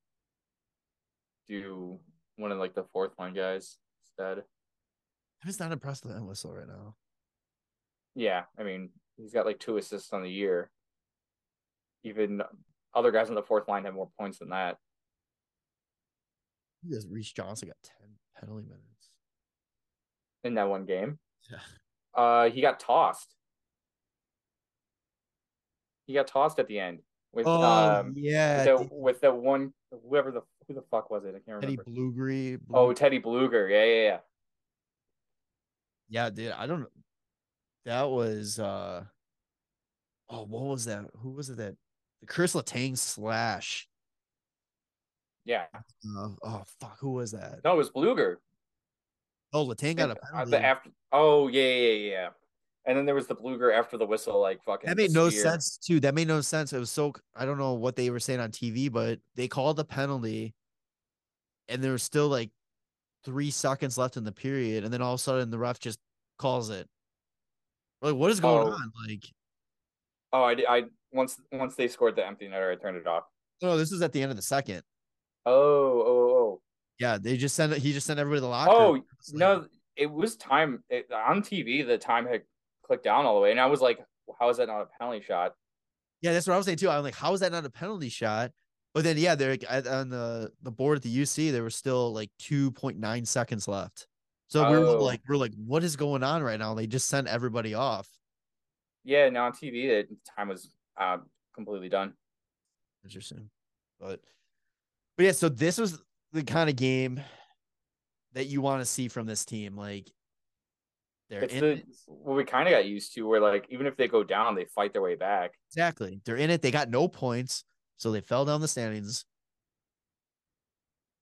do one of like the fourth line guys instead.
I'm just not impressed with Entwistle right now.
Yeah, I mean he's got like two assists on the year. Even other guys on the fourth line have more points than that.
Because Reese Johnson got 10 penalty minutes.
in that one game.
Yeah.
Uh, he got tossed. He got tossed at the end with
Oh,
um
yeah.
with the, with the one whoever the who the fuck was it? I can't
Teddy
remember.
Teddy
Blueger.
Oh,
Teddy Blueger. Yeah, yeah, yeah.
yeah, dude. I don't know. That was uh oh, what was that? Who was it that the Chris Letang slash?
Yeah.
Uh, oh fuck, who was that?
No, it was Blueger.
Oh, Letang got a
uh,
penalty.
the after. Oh yeah, yeah, yeah, yeah. And then there was the Blueger after the whistle, like fucking.
That made no
spear.
sense too. That made no sense. It was so I don't know what they were saying on TV, but they called the penalty, and there was still like three seconds left in the period, and then all of a sudden the ref just calls it. Like, what is going
Oh.
on? Like,
Oh, I, I once once they scored the empty netter, I turned it off.
no, this was at the end of the second.
Oh, oh, oh,
Yeah, they just sent he just sent everybody the
oh.
locker.
Oh
like,
no, it was time it, on TV. The time had clicked down all the way, and I was like, "How is that not a penalty shot?"
Yeah, that's what I was saying too. I'm like, how is that not a penalty shot? But then, yeah, they're on the the board at the UC. There was still like 2.9 seconds left. So we were
Oh.
like, we're like, what is going on right now? They just sent everybody off.
Yeah, no, on TV, the time was uh, completely done.
Interesting, but but yeah. So this was the kind of game that you want to see from this team. Like they're
It's
in
the
it.
what we kind of got used to, where like even if they go down, they fight their way back.
exactly. They're in it. They got no points, so they fell down the standings.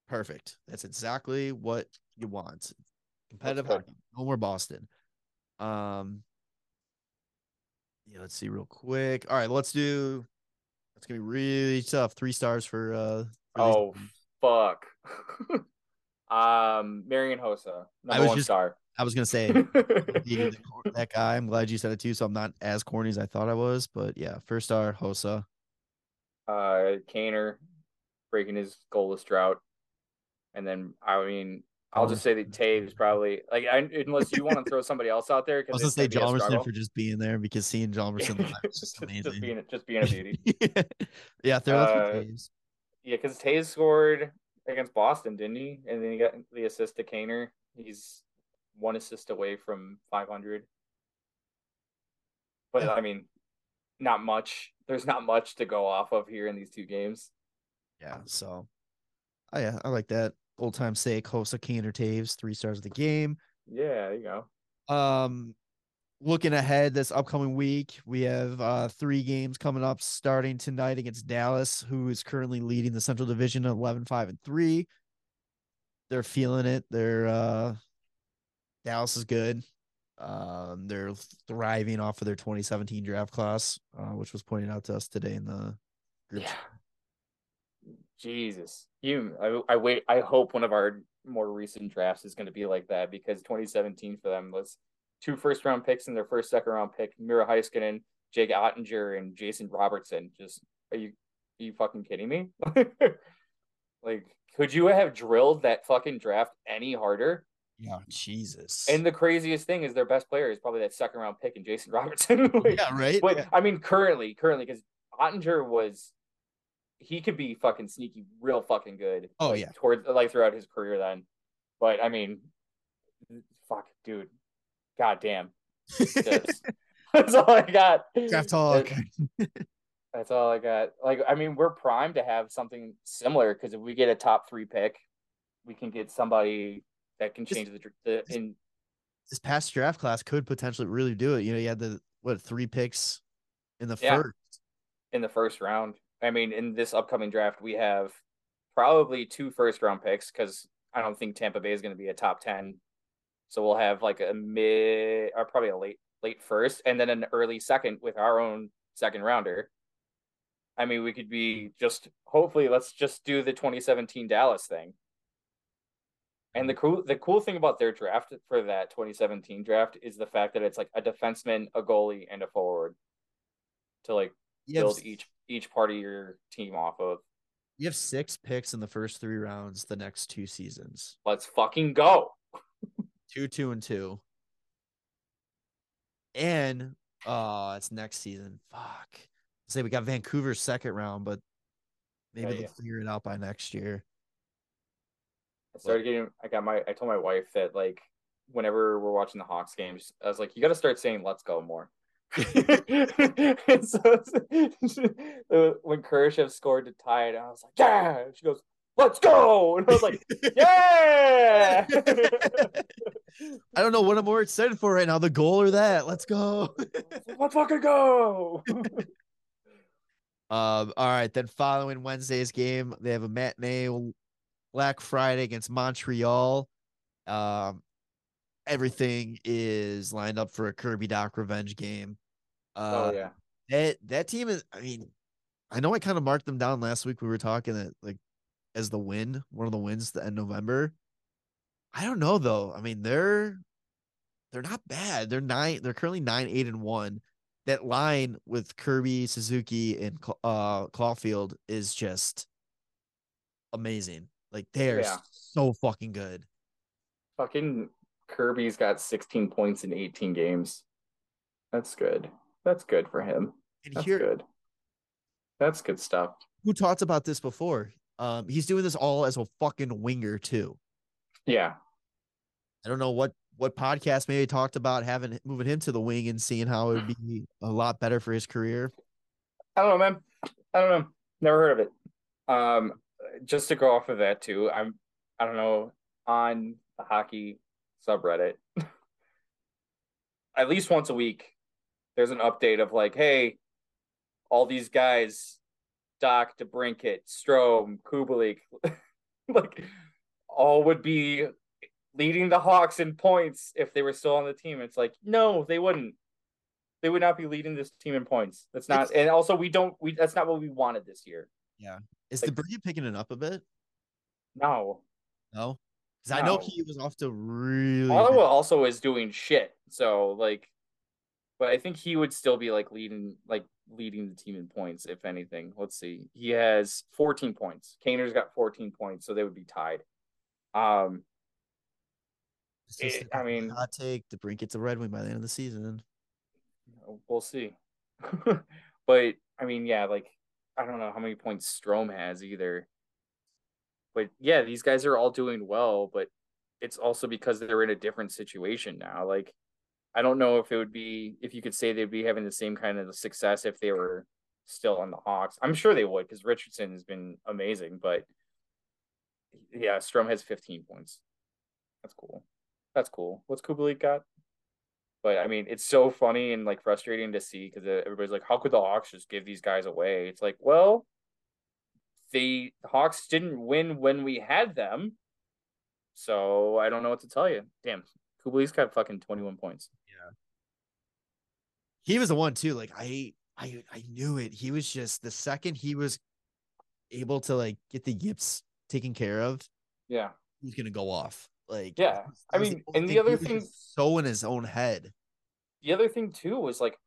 Perfect. That's exactly what you want. Competitive hockey. No more Boston. Um. Yeah, let's see real quick. All right, let's do. It's gonna be really tough. Three stars for uh. for
Oh fuck. um, Marian Hossa, number one
just-
star.
I was gonna say the- the cor- that guy. I'm glad you said it too. So I'm not as corny as I thought I was. But yeah, first star Hossa.
uh Kaner breaking his goalless drought. And then I mean I'll just say that Toews probably like I, unless you want to throw somebody else out there
I was
because
gonna say John for just being there because seeing John Emerson live just
just,
amazing.
just being just being a beauty.
yeah, throw us
Uh,
Toews.
yeah, because Toews scored against Boston, didn't he? And then he got the assist to Kaner. He's one assist away from 500. But
Yeah.
I mean, not much. There's not much to go off of here in these two games.
Yeah, so oh yeah, I like that. Old time sake, Hossa Kaner Toews, three stars of the game.
Yeah, there you go.
Um looking ahead this upcoming week, we have uh three games coming up starting tonight against Dallas, who is currently leading the Central Division at 11 5 and 3. They're feeling it. They're uh Dallas is good. Um they're thriving off of their 2017 draft class, uh, which was pointed out to us today in the group.
Yeah. Jesus. You I, I wait I hope one of our more recent drafts is going to be like that because 2017 for them was two first round picks and their first second round pick, Miro Heiskanen, Jake Oettinger, and Jason Robertson. Just are you are you fucking kidding me? like could you have drilled that fucking draft any harder?
Yeah, Jesus.
And the craziest thing is their best player is probably that second round pick and Jason Robertson. Like,
yeah, right?
but
Yeah.
I mean, currently, currently, because Oettinger was, he could be fucking sneaky, real fucking good.
Oh,
like,
yeah.
towards like throughout his career. Then, but I mean, fuck, dude, goddamn, that's, that's all I got.
Draft talk.
That's all I got. Like, I mean, we're primed to have something similar because if we get a top three pick, we can get somebody that can change the, the in
this past draft class could potentially really do it. You know, you had the what three picks in the
Yeah.
first.
in the first round. I mean, in this upcoming draft, we have probably two first round picks because I don't think Tampa Bay is going to be a top 10. So we'll have like a mid or probably a late, late first and then an early second with our own second rounder. I mean, we could be just hopefully let's just do the 2017 Dallas thing. And the cool the cool thing about their draft for that 2017 draft is the fact that it's like a defenseman, a goalie, and a forward to like build each each part of your team off of.
you have six picks in the first three rounds the next two seasons.
Let's fucking go.
Two, two, and two. And uh it's next season. Fuck. Say we got Vancouver's second round, but maybe
Yeah,
they'll figure it out by next year.
I started getting I got my I told my wife that like whenever we're watching the Hawks games, I was like, you gotta start saying let's go more. And so uh, when Kurashev scored to tie it, I was like, yeah. And she goes, let's go. And I was like, yeah.
I don't know what I'm more excited for right now, the goal or that. Let's go.
let's fucking go.
Um, all right. Then following Wednesday's game, they have a matinee Black Friday against Montreal. Um, everything is lined up for a Kirby Dach revenge game. Uh,
oh yeah.
that that team is. I mean, I know I kind of marked them down last week. We were talking that like as the win, one of the wins the end November. I don't know though. I mean, they're they're not bad. They're nine. They're currently nine, eight, and one. That line with Kirby, Suzuki, and uh Caulfield is just amazing. Like they are
Yeah.
so fucking good.
Fucking Kirby's got 16 points in 18 games. That's good. That's good for him.
And
That's
here,
good. That's good stuff.
who talked about this before? Um, he's doing this all as a fucking winger too.
Yeah.
I don't know what what podcast maybe talked about having moving him to the wing and seeing how it would be a lot better for his career.
I don't know, man. I don't know. Never heard of it. Um, just to go off of that too, I'm I don't know on the hockey subreddit. at least once a week, there's an update of like, hey, all these guys, Dach, DeBrincat, Strome, Kubalik, like all would be leading the Hawks in points if they were still on the team. It's like, no, they wouldn't. They would not be leading this team in points. That's not,
It's-
and also we don't. We that's not what we wanted this year.
Yeah, is
Like-
the Brigade picking it up a bit?
No,
No, because I know he was off to really.
Ottawa also is doing shit. So like, but I think he would still be like leading, like leading the team in points. If anything, let's see, he has 14 points. Kaner's got 14 points, so they would be tied. Um, it- I
a
mean-
hot take. The Brink gets a Red Wing by the end of the season.
we'll see. but I mean, yeah, like I don't know how many points Strome has either. But yeah, these guys are all doing well, but it's also because they're in a different situation now. Like I don't know if it would be if you could say they'd be having the same kind of success if they were still on the Hawks. I'm sure they would because Richardson has been amazing, but yeah, Strome has 15 points. That's cool. That's cool. What's Kubalik got? But I mean, it's so funny and like frustrating to see because uh, everybody's like, "How could the Hawks just give these guys away?" It's like, well, the Hawks didn't win when we had them, so I don't know what to tell you. Damn, Kubalik's got fucking twenty one points.
Yeah, he was the one too. Like I, I, I knew it. He was just the second he was able to like get the yips taken care of,
Yeah,
he's gonna go off. Like
Yeah, I mean,
only
and the other thing-
so in his own head.
the other thing too was like,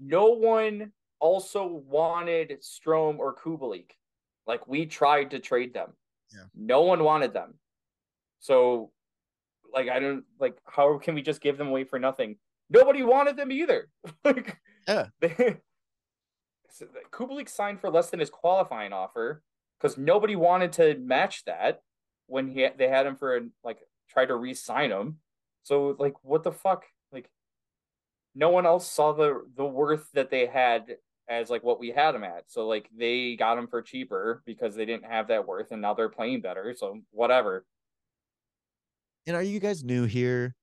no one also wanted Strome or Kubalik. Like we tried to trade them.
Yeah.
No one wanted them. So, like, I don't like. How can we just give them away for nothing? Nobody wanted them either. like,
Yeah.
They, so, Kubalik signed for less than his qualifying offer because nobody wanted to match that when he they had him for like try to re-sign him. So like, what the fuck? Like, no one else saw the the worth that they had as like what we had him at. So like they got him for cheaper because they didn't have that worth, and now they're playing better. So whatever.
And are you guys new here?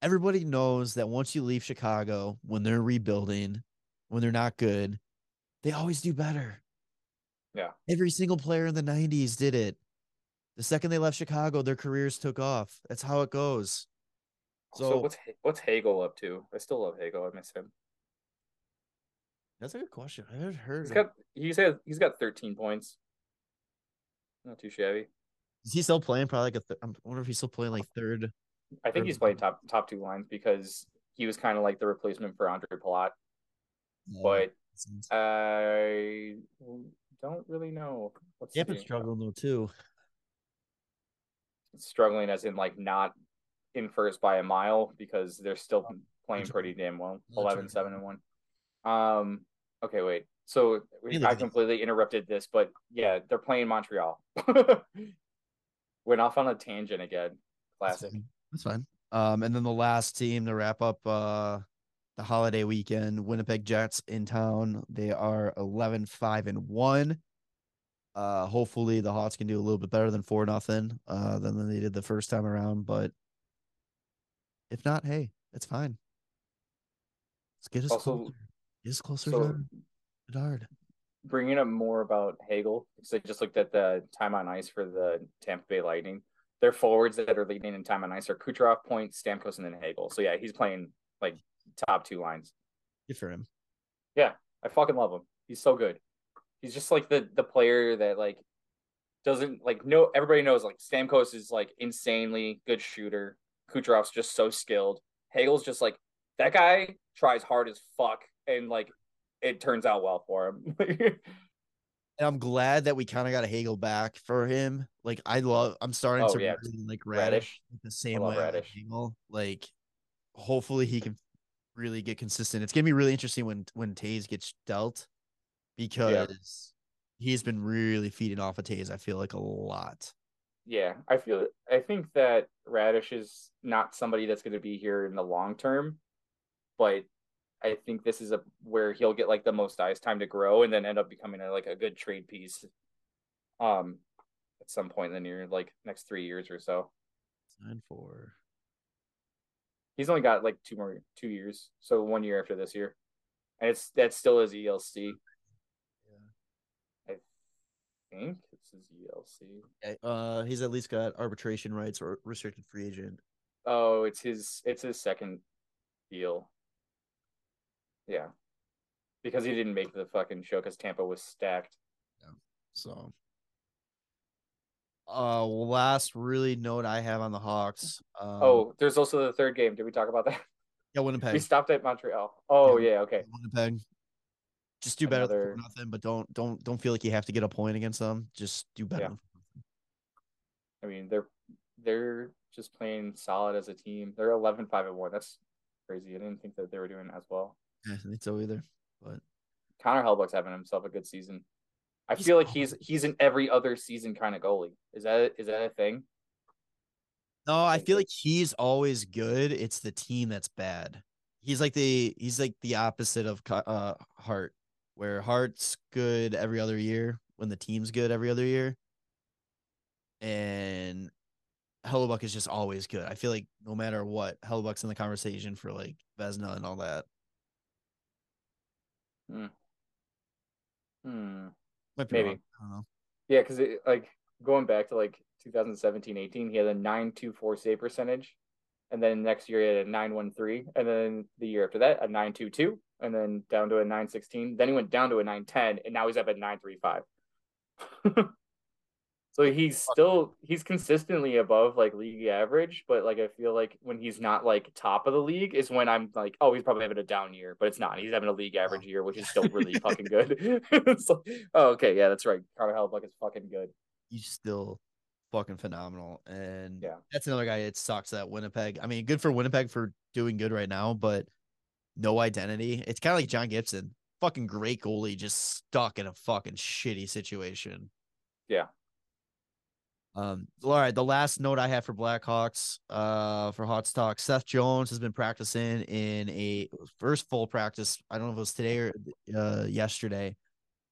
Everybody knows that once you leave Chicago, when they're rebuilding, when they're not good, they always do better.
Yeah.
Every single player in the 90s did it. The second they left Chicago, their careers took off. That's how it goes.
So,
So,
what's what's Hagel up to? I still love Hagel. I miss him.
That's a good question. I haven't heard.
He's got he's had he's got 13 points. Not too shabby.
Is he still playing? Probably like a. Th- I wonder if he's still playing like third.
I think
Or-
he's playing top top two lines because he was kind of like the replacement for Ondrej Palat. But I don't really know. What's
Tampa's struggling though too.
struggling as in like not in first by a mile because they're still playing pretty damn well.
That's
11
right.
7 and 1. Um okay, wait. So we- I completely interrupted this, but yeah, they're playing Montreal. Went off on a tangent again.
That's
Classic.
fine. That's fine. Um, and then the last team to wrap up uh the holiday weekend, Winnipeg Jets in town. They are 11 5 and 1. Uh hopefully the Hawks can do a little bit better than 4 nothing uh than they did the first time around, but if not, hey, it's fine. Let's get us
Also-
closer. Us closer
So
to Bedard.
bringing up more about Hagel because I just looked at the time on ice for the Tampa Bay Lightning. Their forwards that are leading in time on ice are Kucherov, Point, Stamkos, and then Hagel. So yeah, he's playing like top two lines.
Good for him.
Yeah, I fucking love him. He's so good. He's just like the the player that like doesn't like no everybody knows like Stamkos is like insanely good shooter. Kucherov's just so skilled. Hagel's just like that guy tries hard as fuck and like it turns out well for him.
And I'm glad that we kind of got a Hagel back for him. Like I love I'm starting
Oh,
to
yeah.
really like
Raddysh.
Raddysh the same way
Raddysh.
Hagel. Like hopefully he can really get consistent. It's gonna be really interesting when when Toews gets dealt because he's been really feeding off of Toews, I feel like a lot.
yeah, I feel I think that Raddysh is not somebody that's going to be here in the long term, but I think this is a where he'll get like the most ice time to grow and then end up becoming a, like a good trade piece. Um, at some point in the near like next three years or so.
Nine four.
He's only got like two more two years, so one year after this year, and it's that's still his ELC. Yeah, I think it's his ELC.
Uh he's at least got arbitration rights or restricted free agent.
Oh, it's his it's his second deal. Yeah. Because he didn't make the fucking show because Tampa was stacked. Yeah.
So uh last really note I have on the Hawks. Um,
oh, there's also the third game. Did we talk about that?
yeah, Winnipeg.
We stopped at Montreal. Oh
Yeah.
yeah, okay.
Winnipeg. Just do better
Another-
than nothing, but don't don't don't feel like you have to get a point against them. Just do better.
Yeah. I mean, they're they're just playing solid as a team. They're 11 5 and 1. That's crazy. I didn't think that they were doing as well.
Yeah, I think so either. But
Connor Hellebuyck's having himself a good season. I
He's
feel like he's he's an every other season kind of goalie. Is that is that a thing?
no, I feel like he's always good. It's the team that's bad. He's like the he's like the opposite of Ca- uh Hart, where Hart's good every other year when the team's good every other year, and Hellebuyck is just always good. I feel like no matter what, Hellebuyck's in the conversation for like Vezina and all that.
Hmm.
Be
Maybe.
wrong. I don't know.
Yeah, because like going back to like 2017 18, he had a 924 save percentage. And then next year he had a 913. And then the year after that, a 922. And then down to a 916. Then he went down to a 910. And now he's up at 935. so he's still he's consistently above like league average. But like I feel like when he's not like top of the league is when I'm like, oh, he's probably having a down year. But it's not. He's having a league oh. average year, which is still really fucking good. it's like, oh, okay, yeah, that's right. Carter Hellebuyck is fucking good.
he's still fucking phenomenal. And
Yeah.
that's another guy. It sucks that Winnipeg. I mean, good for Winnipeg for doing good right now, but no identity. It's kind of like John Gibson, fucking great goalie, just stuck in a fucking shitty situation.
Yeah.
Um. All right. The last note I have for Blackhawks, uh, for Hawks talk, Seth Jones has been practicing in a first full practice. I don't know if it was today or uh yesterday.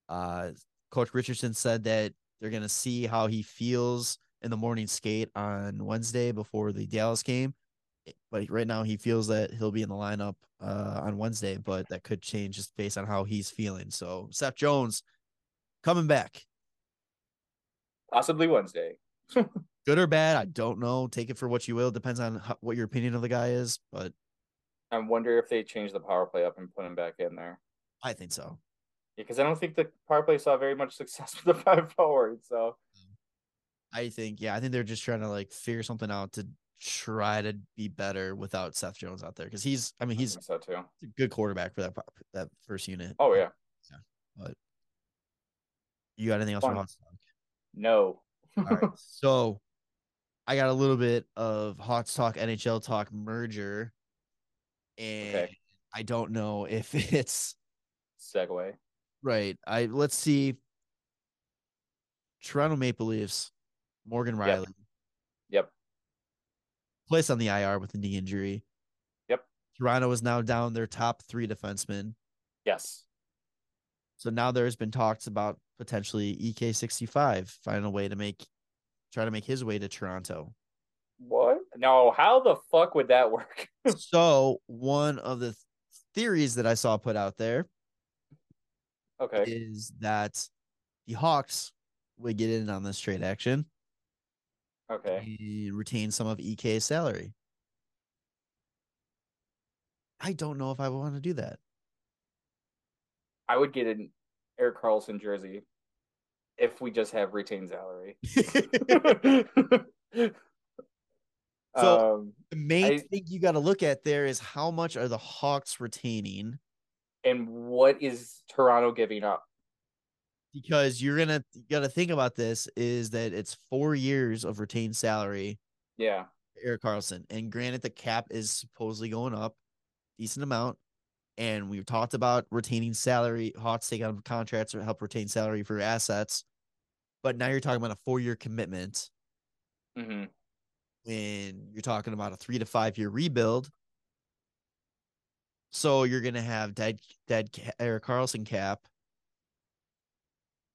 Uh, Coach Richardson said that they're gonna see how he feels in the morning skate on Wednesday before the Dallas game. But right now he feels that he'll be in the lineup uh on Wednesday, but that could change just based on how he's feeling. So Seth Jones coming back.
Possibly Wednesday.
Good or bad, I don't know. Take it for what you will. Depends on how, what your opinion of the guy is. But
I wonder if they change the power play up and put him back in there.
I think so.
Yeah, because I don't think the power play saw very much success with the five forward. So
I think yeah, I think they're just trying to like figure something out to try to be better without Seth Jones out there because he's I mean he's
think so too.
a good quarterback for that that first unit.
Oh yeah,
But you got anything else
Fun.
hot stock?
no.
All right. so I got a little bit of hot talk NHL talk merger, and
Okay.
I don't know if it's
Segue.
right. I let's see. Toronto Maple Leafs, Morgan
Yep.
Rielly,
Yep.
placed on the IR with a knee injury.
Yep.
Toronto is now down their top three defensemen.
Yes.
So now there's been talks about potentially EK65 find a way to make try to make his way to Toronto.
What? No. How the fuck would that work?
so one of the theories that I saw put out there
okay.
is that the Hawks would get in on this trade action
Okay.
retain some of EK's salary. I don't know if I would want to do that.
I would get an Erik Karlsson jersey if we just have retained salary.
So-
um,
The main
I-
thing you got to look at there is how much are the Hawks retaining
and what is Toronto giving up?
because you're gonna you got to think about this is that it's four years of retained salary
Yeah.
Erik Karlsson, and granted the cap is supposedly going up decent amount, and we've talked about retaining salary. Hawks take on contracts or help retain salary for assets, but now you're talking about a four year commitment
hmm
when you're talking about a three to five year rebuild. So you're gonna have dead dead Erik Karlsson cap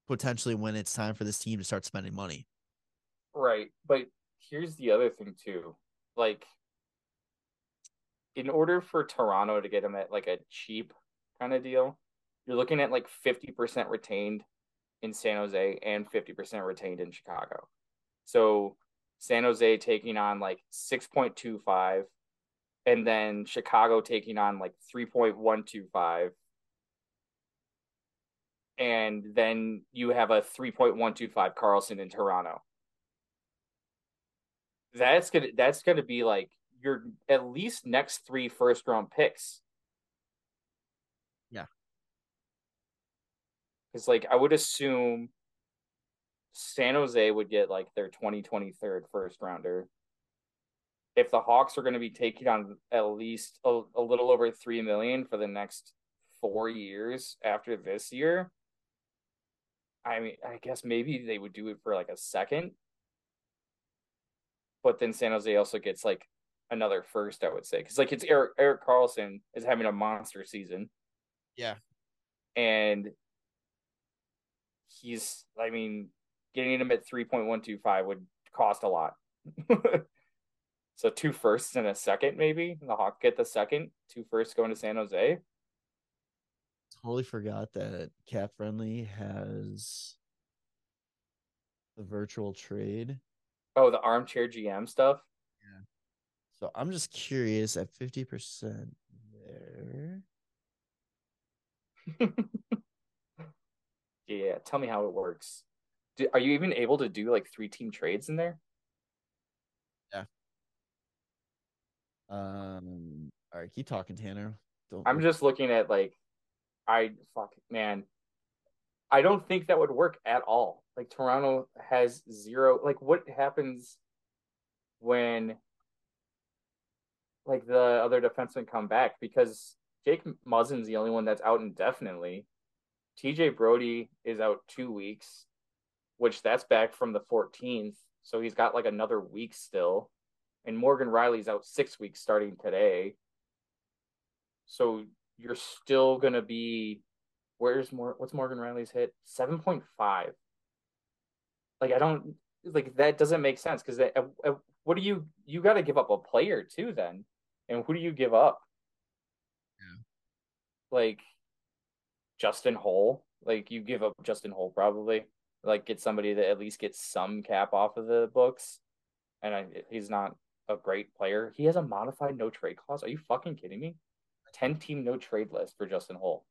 potentially when it's time for this team to start spending money.
Right. But here's the other thing too. Like in order for Toronto to get him at like a cheap kind of deal, you're looking at like 50% retained in San Jose and 50% retained in Chicago. So San Jose taking on like 6.25 and then Chicago taking on like 3.125 and then you have a 3.125 Karlsson in Toronto. That's gonna that's gonna be like your at least next three first round picks.
Yeah.
Because like I would assume San Jose would get like their 2023 first rounder. If the Hawks are going to be taking on at least a, a little over 3 million for the next 4 years after this year, I mean, I guess maybe they would do it for like a second. But then San Jose also gets like another first, I would say. Because like it's Erik Erik Karlsson is having a monster season.
Yeah.
And he's I mean, getting him at 3.125 would cost a lot. so two firsts and a second, maybe. The Hawk get the second, two firsts going to San Jose.
Totally forgot that CapFriendly has the virtual trade.
Oh, the armchair GM stuff.
So I'm just curious at 50% there.
Yeah, tell me how it works. Do, are you even able to do like three team trades in there? Yeah.
Um all right, keep talking, Tanner. Don't
I'm just looking at like, I fuck man, I don't think that would work at all. Like Toronto has zero. Like what happens when like the other defensemen come back because Jake Muzzin's the only one that's out indefinitely. TJ Brodie is out two weeks, which that's back from the 14th. So he's got like another week still. And Morgan Rielly's out six weeks starting today. So you're still gonna be where's more what's Morgan Rielly's hit? 7.5. Like I don't like that doesn't make sense because what do you you got to give up a player too then, and who do you give up?
Yeah.
Like Justin Holl, like you give up Justin Holl probably, like get somebody that at least gets some cap off of the books, and I, he's not a great player. He has a modified no trade clause. Are you fucking kidding me? Ten team no trade list for Justin Holl.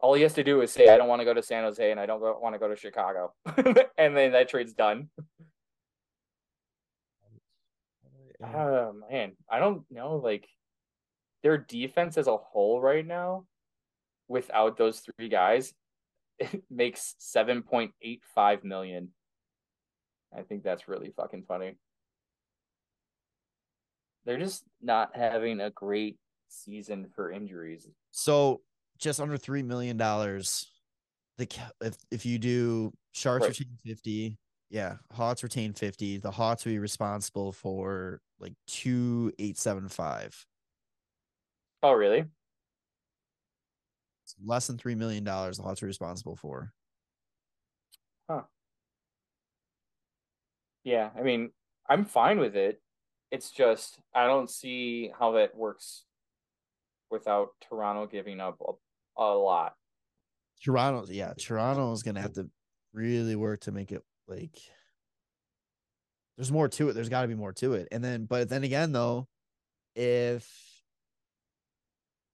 All he has to do is say, "I don't want to go to San Jose and I don't want to go to Chicago," and then that trade's done. Oh man, I don't know. Like their defense as a whole right now, without those three guys, it makes seven point eight five million. I think that's really fucking funny. They're just not having a great season for injuries.
So just under three million dollars. The if if you do Sharks right. retain fifty, yeah, Hawks retain fifty. The Hawks will be responsible for like two eight seven five.
Oh, really?
It's less than three million dollars. The Hawks are responsible for.
Huh. Yeah, I mean, I'm fine with it. It's just I don't see how that works without Toronto giving up a, a lot.
Toronto, yeah, Toronto is gonna have to really work to make it like. There's more to it. There's got to be more to it, and then, but then again, though, if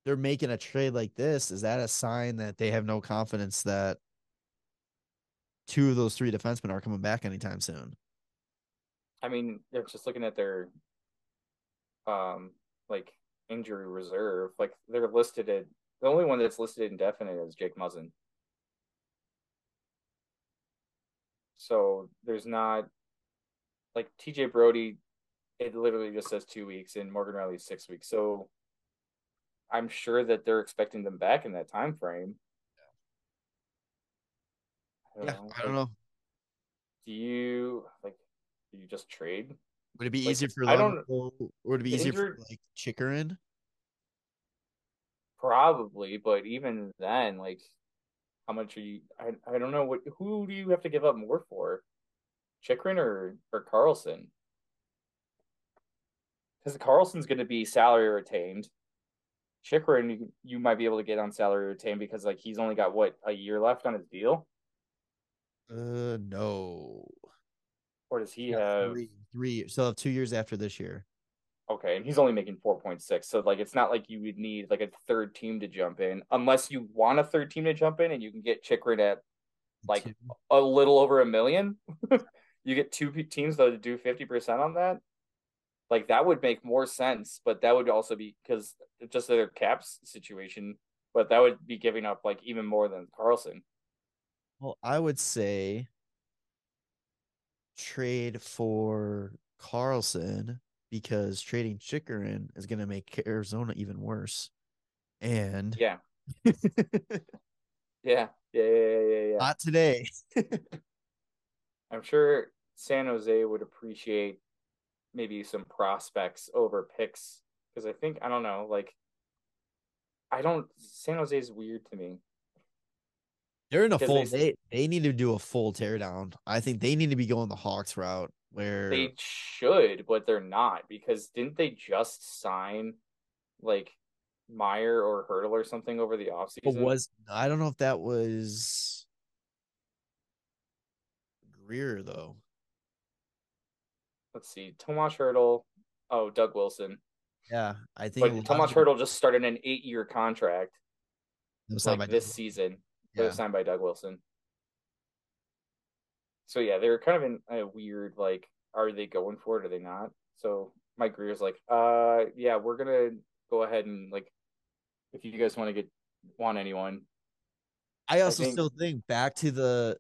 they're making a trade like this, is that a sign that they have no confidence that two of those three defensemen are coming back anytime soon?
I mean, they're just looking at their um like injury reserve. Like they're listed at the only one that's listed indefinite is Jake Muzzin. So there's not like TJ Brodie, it literally just says two weeks, and Morgan Rielly six weeks. So I'm sure that they're expecting them back in that time frame.
I yeah, know. I don't know.
Do you like? Do you just trade?
Would it be like, easier for I don't. Would it be easier injured, for like Chychrun?
Probably, but even then, like, how much are you? I I don't know what. Who do you have to give up more for? Chychrun or or Karlsson? Because Karlsson's going to be salary retained. Chychrun, you, you might be able to get on salary retained because like he's only got what a year left on his deal.
Uh, no.
Or does he have
three, three? So two years after this year.
Okay, and he's only making four point six. So like, it's not like you would need like a third team to jump in, unless you want a third team to jump in, and you can get Chychrun at like two. a little over a million. you get two teams that would do fifty percent on that like that would make more sense but that would also be because just their caps situation but that would be giving up like even more than karlsson
well i would say trade for karlsson because trading Chychrun is going to make arizona even worse and
yeah. Yeah yeah yeah yeah yeah.
Not today
i'm sure san jose would appreciate maybe some prospects over picks because I think I don't know, like I don't San Jose is weird to me.
They're in a full they, they need to do a full teardown. I think they need to be going the Hawks route where
they should, but they're not because didn't they just sign like Meier or Hertl or something over the offseason?
Was I don't know if that was Grier though
let's see, Tomas Hertl. Oh, Doug Wilson.
Yeah, I think.
But Tomas Hertl just started an eight-year contract. Like this season, yeah. was signed by Doug Wilson. So yeah, they're kind of in a weird like, are they going for it? Are they not? So Mike Grier's like, uh, yeah, we're gonna go ahead and like, if you guys want to get want anyone.
I also I think, still think back to the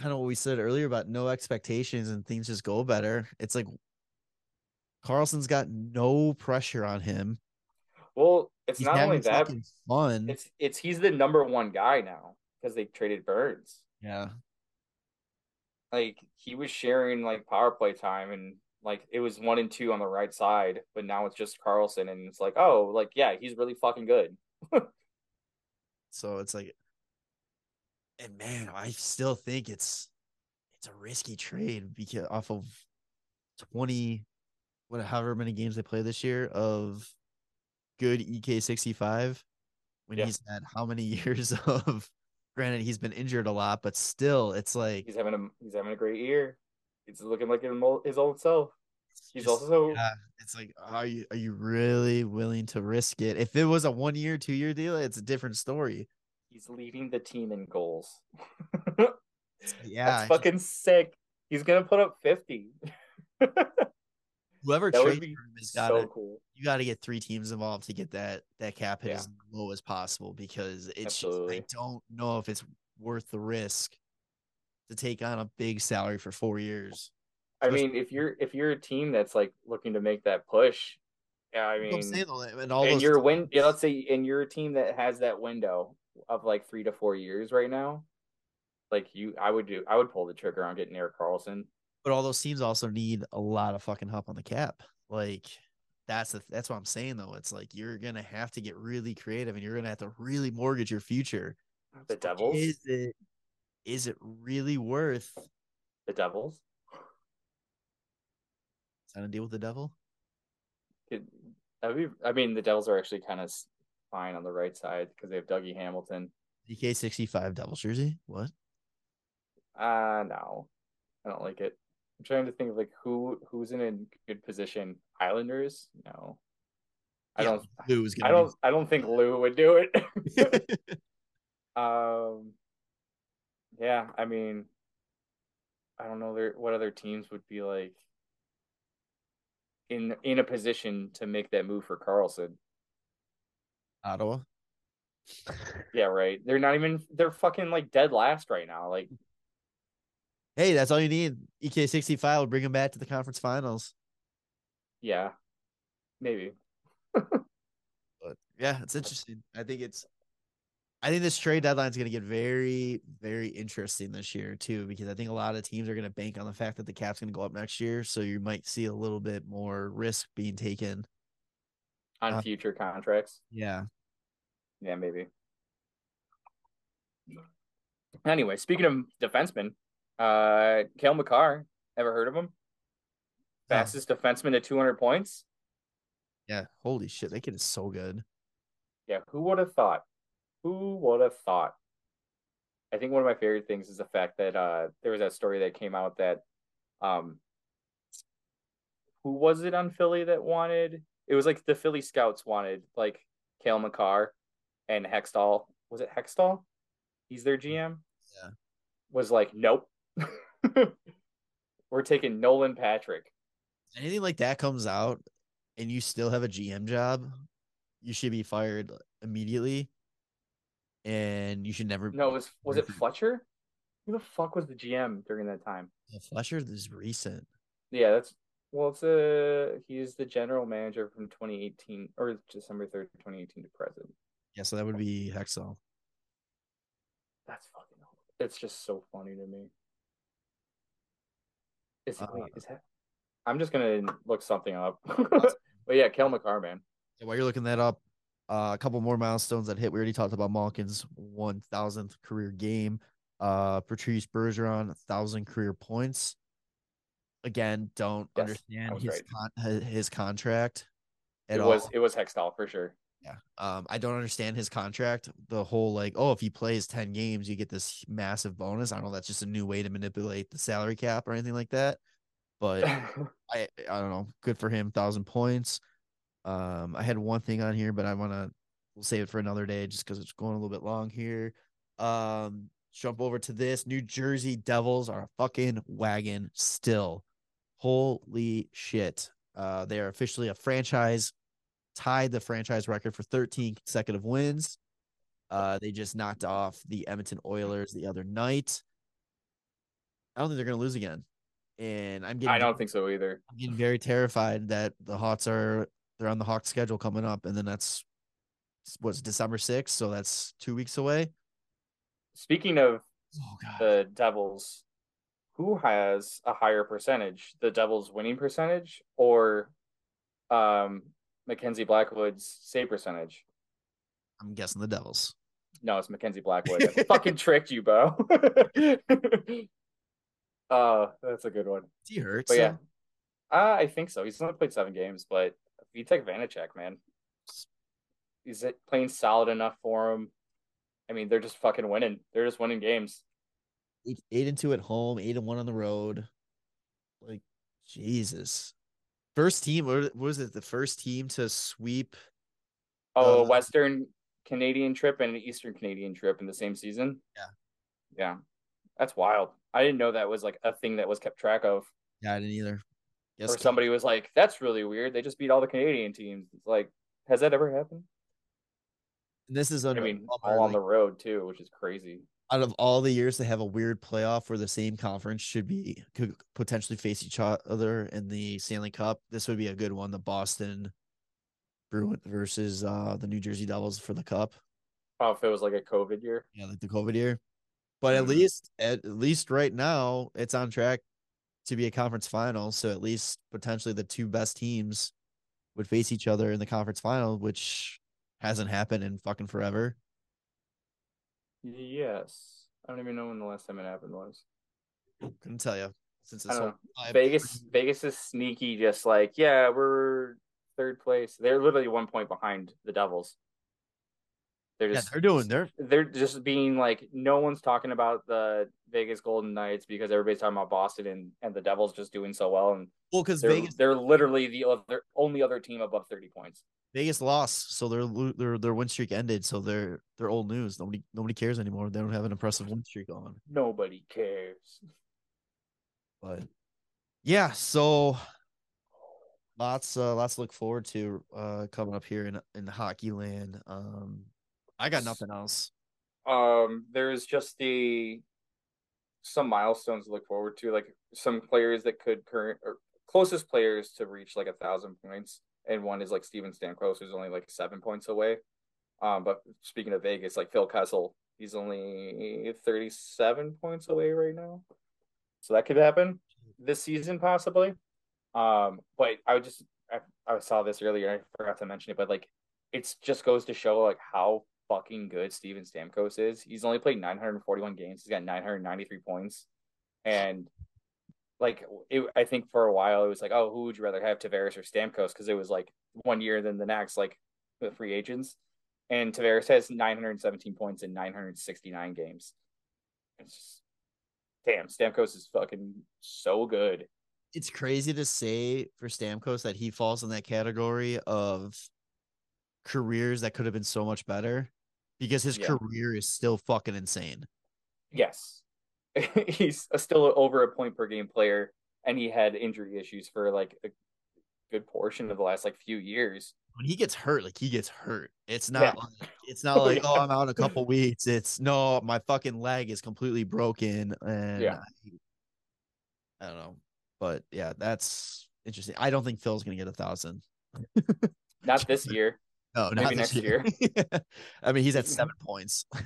kind of what we said earlier about no expectations and things just go better. It's like Karlsson's got no pressure on him.
Well, it's he's not only that
fun.
It's it's he's the number one guy now because they traded Burns.
Yeah.
Like he was sharing like power play time and like it was one and two on the right side, but now it's just Carlson and it's like, oh, like yeah, he's really fucking good.
so it's like and man, I still think it's it's a risky trade because off of twenty, what however many games they play this year of good EK sixty five, when yeah. he's had how many years of granted he's been injured a lot, but still it's like
he's having a he's having a great year. He's looking like his old self. He's just, also
yeah, it's like are you are you really willing to risk it? If it was a one year, two year deal, it's a different story.
He's leading the team in goals.
Yeah,
That's fucking sick. He's gonna put up 50.
whoever
That
trades him has got to
cool.
you got to get three teams involved to get that that cap hit
Yeah.
as low as possible because it's just I don't know if it's worth the risk to take on a big salary for four years.
I
Especially-
mean, if you're if you're a team that's like looking to make that push, yeah, I
what I'm
mean,
saying, and all
and you're win. Yeah, let's say, and you're a team that has that window of like three to four years right now. Like you, I would do. I would pull the trigger on getting Erik Karlsson.
but all those teams also need a lot of fucking help on the cap. Like that's the that's what I'm saying though. It's like you're gonna have to get really creative and you're gonna have to really mortgage your future.
The Devils.
Is it is it really worth
The Devils.
trying to deal with the devil?
Could, I mean, the Devils are actually kind of fine on the right side because they have Dougie Hamilton.
EK sixty five Devils jersey? What?
Uh no, I don't like it. I'm trying to think of like who who's in a good position. Islanders? No, I
Yeah,
don't.
Lou is
I don't. I don't think Lou would do it. um. Yeah, I mean, I don't know there what other teams would be like in in a position to make that move for Karlsson.
Ottawa.
Yeah, right. They're not even. They're fucking like dead last right now. Like,
Hey, that's all you need. EK sixty five will bring them back to the conference finals.
yeah, maybe.
But yeah, it's interesting. I think it's I think this trade deadline is going to get very, very interesting this year too, because I think a lot of teams are going to bank on the fact that the cap's going to go up next year. So you might see a little bit more risk being taken.
On
Uh,
future contracts.
Yeah.
Yeah, maybe. Anyway, speaking of defensemen, uh, Cale Makar, ever heard of him? Fastest defenseman to 200 points.
Yeah. Holy shit. That kid is so good.
Yeah, who would have thought? Who would have thought? I think one of my favorite things is the fact that uh, there was that story that came out that, um, who was it on Philly that wanted? It was like the Philly Scouts wanted like Cale Makar and Hextall. Was it Hextall? He's their GM.
Yeah.
Was like, nope. We're taking Nolan Patrick.
Anything like that comes out and you still have a GM job, you should be fired immediately. And you should never
No, it was was it Fletcher? Who the fuck was the GM during that time?
Yeah, Fletcher is recent.
Yeah, that's well. It's a he's the general manager from 2018 or December 3rd, 2018 to present.
Yeah, so that would be Hextall.
That's fucking. It's just so funny to me. Is
Uh,
wait, is that? I'm just gonna look something up. but yeah, Cale Makar, man.
Yeah, while you're looking that up, uh, a couple more milestones that hit. We already talked about Malkin's 1,000th career game. Uh, Patrice Bergeron, 1,000 career points. Again, don't
Yes,
understand his con- his- contract at
It was
all.
it was Hextall for sure.
Yeah. Um, I don't understand his contract. The whole like, oh, if he plays 10 games, you get this massive bonus. I don't know. That's just a new way to manipulate the salary cap or anything like that. But I I don't know. Good for him. Thousand points. Um, I had one thing on here, but I want to we'll save it for another day just because it's going a little bit long here. Um, jump over to this. New Jersey Devils are a fucking wagon still. Holy shit. Uh, they are officially a franchise, tied the franchise record for 13 consecutive wins. Uh, they just knocked off the Edmonton Oilers the other night. I don't think they're gonna lose again. And I'm getting
I don't think so either.
I'm getting very terrified that the Hawks are they're on the Hawks schedule coming up, and then that's what's December sixth, so that's two weeks away.
Speaking of
Oh god,
the Devils, who has a higher percentage? The Devils winning percentage or um Mackenzie Blackwood's save percentage?
I'm guessing the Devils.
No, it's Mackenzie Blackwood. I fucking tricked you, Bo. uh that's a good one.
He hurts.
But yeah. Uh, I think so. He's only played seven games, but you take Vanecek, man. Is it playing solid enough for him? I mean, they're just fucking winning. They're just winning games.
Eight, eight and two at home, eight and one on the road. Like Jesus, first team. What was it? The first team to sweep.
Oh,
Uh,
Western Canadian trip and an Eastern Canadian trip in the same season.
Yeah.
Yeah. That's wild. I didn't know that was like a thing that was kept track of.
Yeah, I didn't either. Yes,
or somebody was like, "That's really weird. They just beat all the Canadian teams." It's like, has that ever happened?
This is
I mean, all on
like,
the road too, which is crazy.
Out of all the years to have a weird playoff where the same conference should be could potentially face each other in the Stanley Cup. This would be a good one. The Boston Bruins versus uh the New Jersey Devils for the Cup.
Oh, if it was like a COVID year.
Yeah, like the COVID year. But at
Mhm.
least at least right now it's on track to be a conference final. So at least potentially the two best teams would face each other in the conference final, which hasn't happened in fucking forever.
Yes. I don't even know when the last time it happened was.
Couldn't tell you since
I
this
don't
whole
know. Vegas Vegas is sneaky, just like, yeah, we're third place. They're literally one point behind the Devils. They're
Yeah,
just
they're doing they're
they're just being like no one's talking about the Vegas Golden Knights because everybody's talking about Boston and, and the Devils just doing so well and
well because
they're
Vegas
they're literally the other only other team above 30 points.
Vegas lost, so their their their win streak ended. So they're they're old news. Nobody nobody cares anymore. They don't have an impressive win streak on.
Nobody cares.
But yeah, so lots uh lots to look forward to uh coming up here in in hockey land. Um I got nothing else.
Um there's just the some milestones to look forward to, like some players that could current or closest players to reach like a thousand points. And one is like Steven Stamkos, who's only like seven points away. Um, but speaking of Vegas, like Phil Kessel, he's only 37 points away right now. So that could happen this season, possibly. Um, but I would just I, I saw this earlier, I forgot to mention it, but like it's just goes to show like how fucking good Steven Stamkos is. He's only played 941 games, he's got 993 points. And like it, I think for a while it was like, oh, who would you rather have, Tavares or Stamkos? Because it was like one year than the next, like the free agents. And Tavares has 917 points in 969 games. It's just, damn, Stamkos is fucking so good.
It's crazy to say for Stamkos that he falls in that category of careers that could have been so much better because his
Yeah.
career is still fucking insane.
Yes, he's still over a point per game player, and he had injury issues for like a good portion of the last like few years.
When he gets hurt, like he gets hurt. It's not
Yeah.
like it's not
Oh,
like,
yeah.
oh, I'm out a couple weeks. It's no, my fucking leg is completely broken. And
Yeah.
I, I don't know. But yeah, that's interesting. I don't think Phil's gonna get a thousand.
Not this year.
No,
Maybe next
year. I mean, he's at seven points.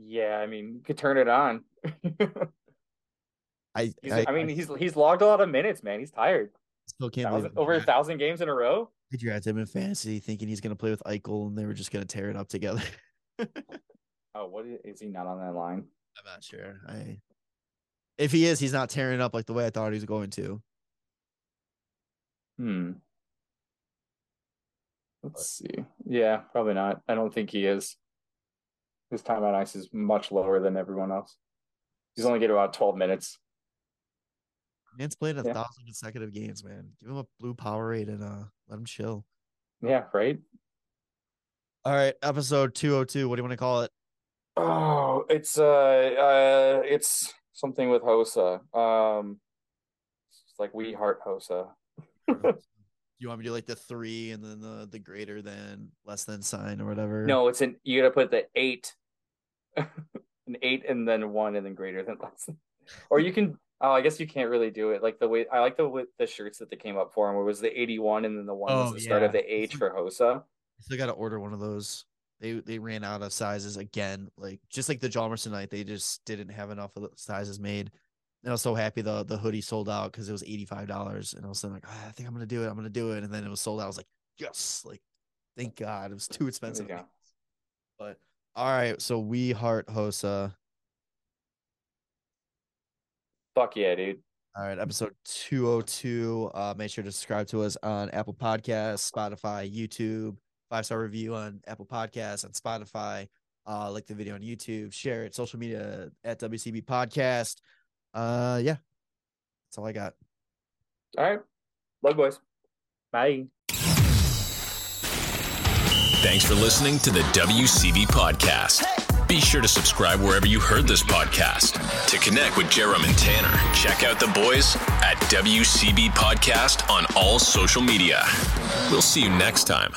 Yeah, I mean, you could turn it on.
I I,
I, mean, he's he's logged a lot of minutes, man. He's tired.
still can't
Thousand,
believe
over a thousand games in a row.
Did you drafted him in fantasy thinking he's gonna play with Eichel and they were just gonna tear it up together.
Oh, what is, is he not on that line?
I'm not sure. I if he is, he's not tearing it up like the way I thought he was going to.
Hmm. Let's see. Yeah, probably not. I don't think he is. His time on ice is much lower than everyone else. He's only getting about twelve minutes.
Man's played a
Yeah.
thousand consecutive games, man. Give him a blue power rate and uh let him chill.
Yeah, right.
All right, episode 202. What do you want to call it?
Oh, it's uh, uh, it's something with Hossa. Um, it's like we heart Hossa.
you want me to do like the three and then the the greater than less than sign or whatever?
No, it's an you gotta put the eight, an eight, and then one, and then greater than less. than- Or you can. Oh, I guess you can't really do it like the way I like the way the shirts that they came up for. Where it was the eighty-one, and then the one was
Oh,
the start of the H for Hossa.
I still gotta order one of those. They they ran out of sizes again. Like just like the Hjalmarsson night, they just didn't have enough of the sizes made. And I was so happy the the hoodie sold out because it was eighty five dollars, and I was like, "Ah, I think I'm gonna do it. I'm gonna do it, and then it was sold out. I was like, yes, like thank God, it was too expensive. But all right, so we heart Hossa.
Fuck yeah, dude.
All right, episode 202. Uh, make sure to subscribe to us on Apple Podcasts, Spotify, YouTube. Five star review on Apple Podcasts and Spotify. Uh, like the video on YouTube, share it, social media at WCB Podcast. Uh, yeah, that's all I got.
All right, love boys. Bye.
Thanks for listening to the WCB podcast. Be sure to subscribe wherever you heard this podcast. To connect with Jarom and Tanner, check out the boys at WCB Podcast on all social media. We'll see you next time.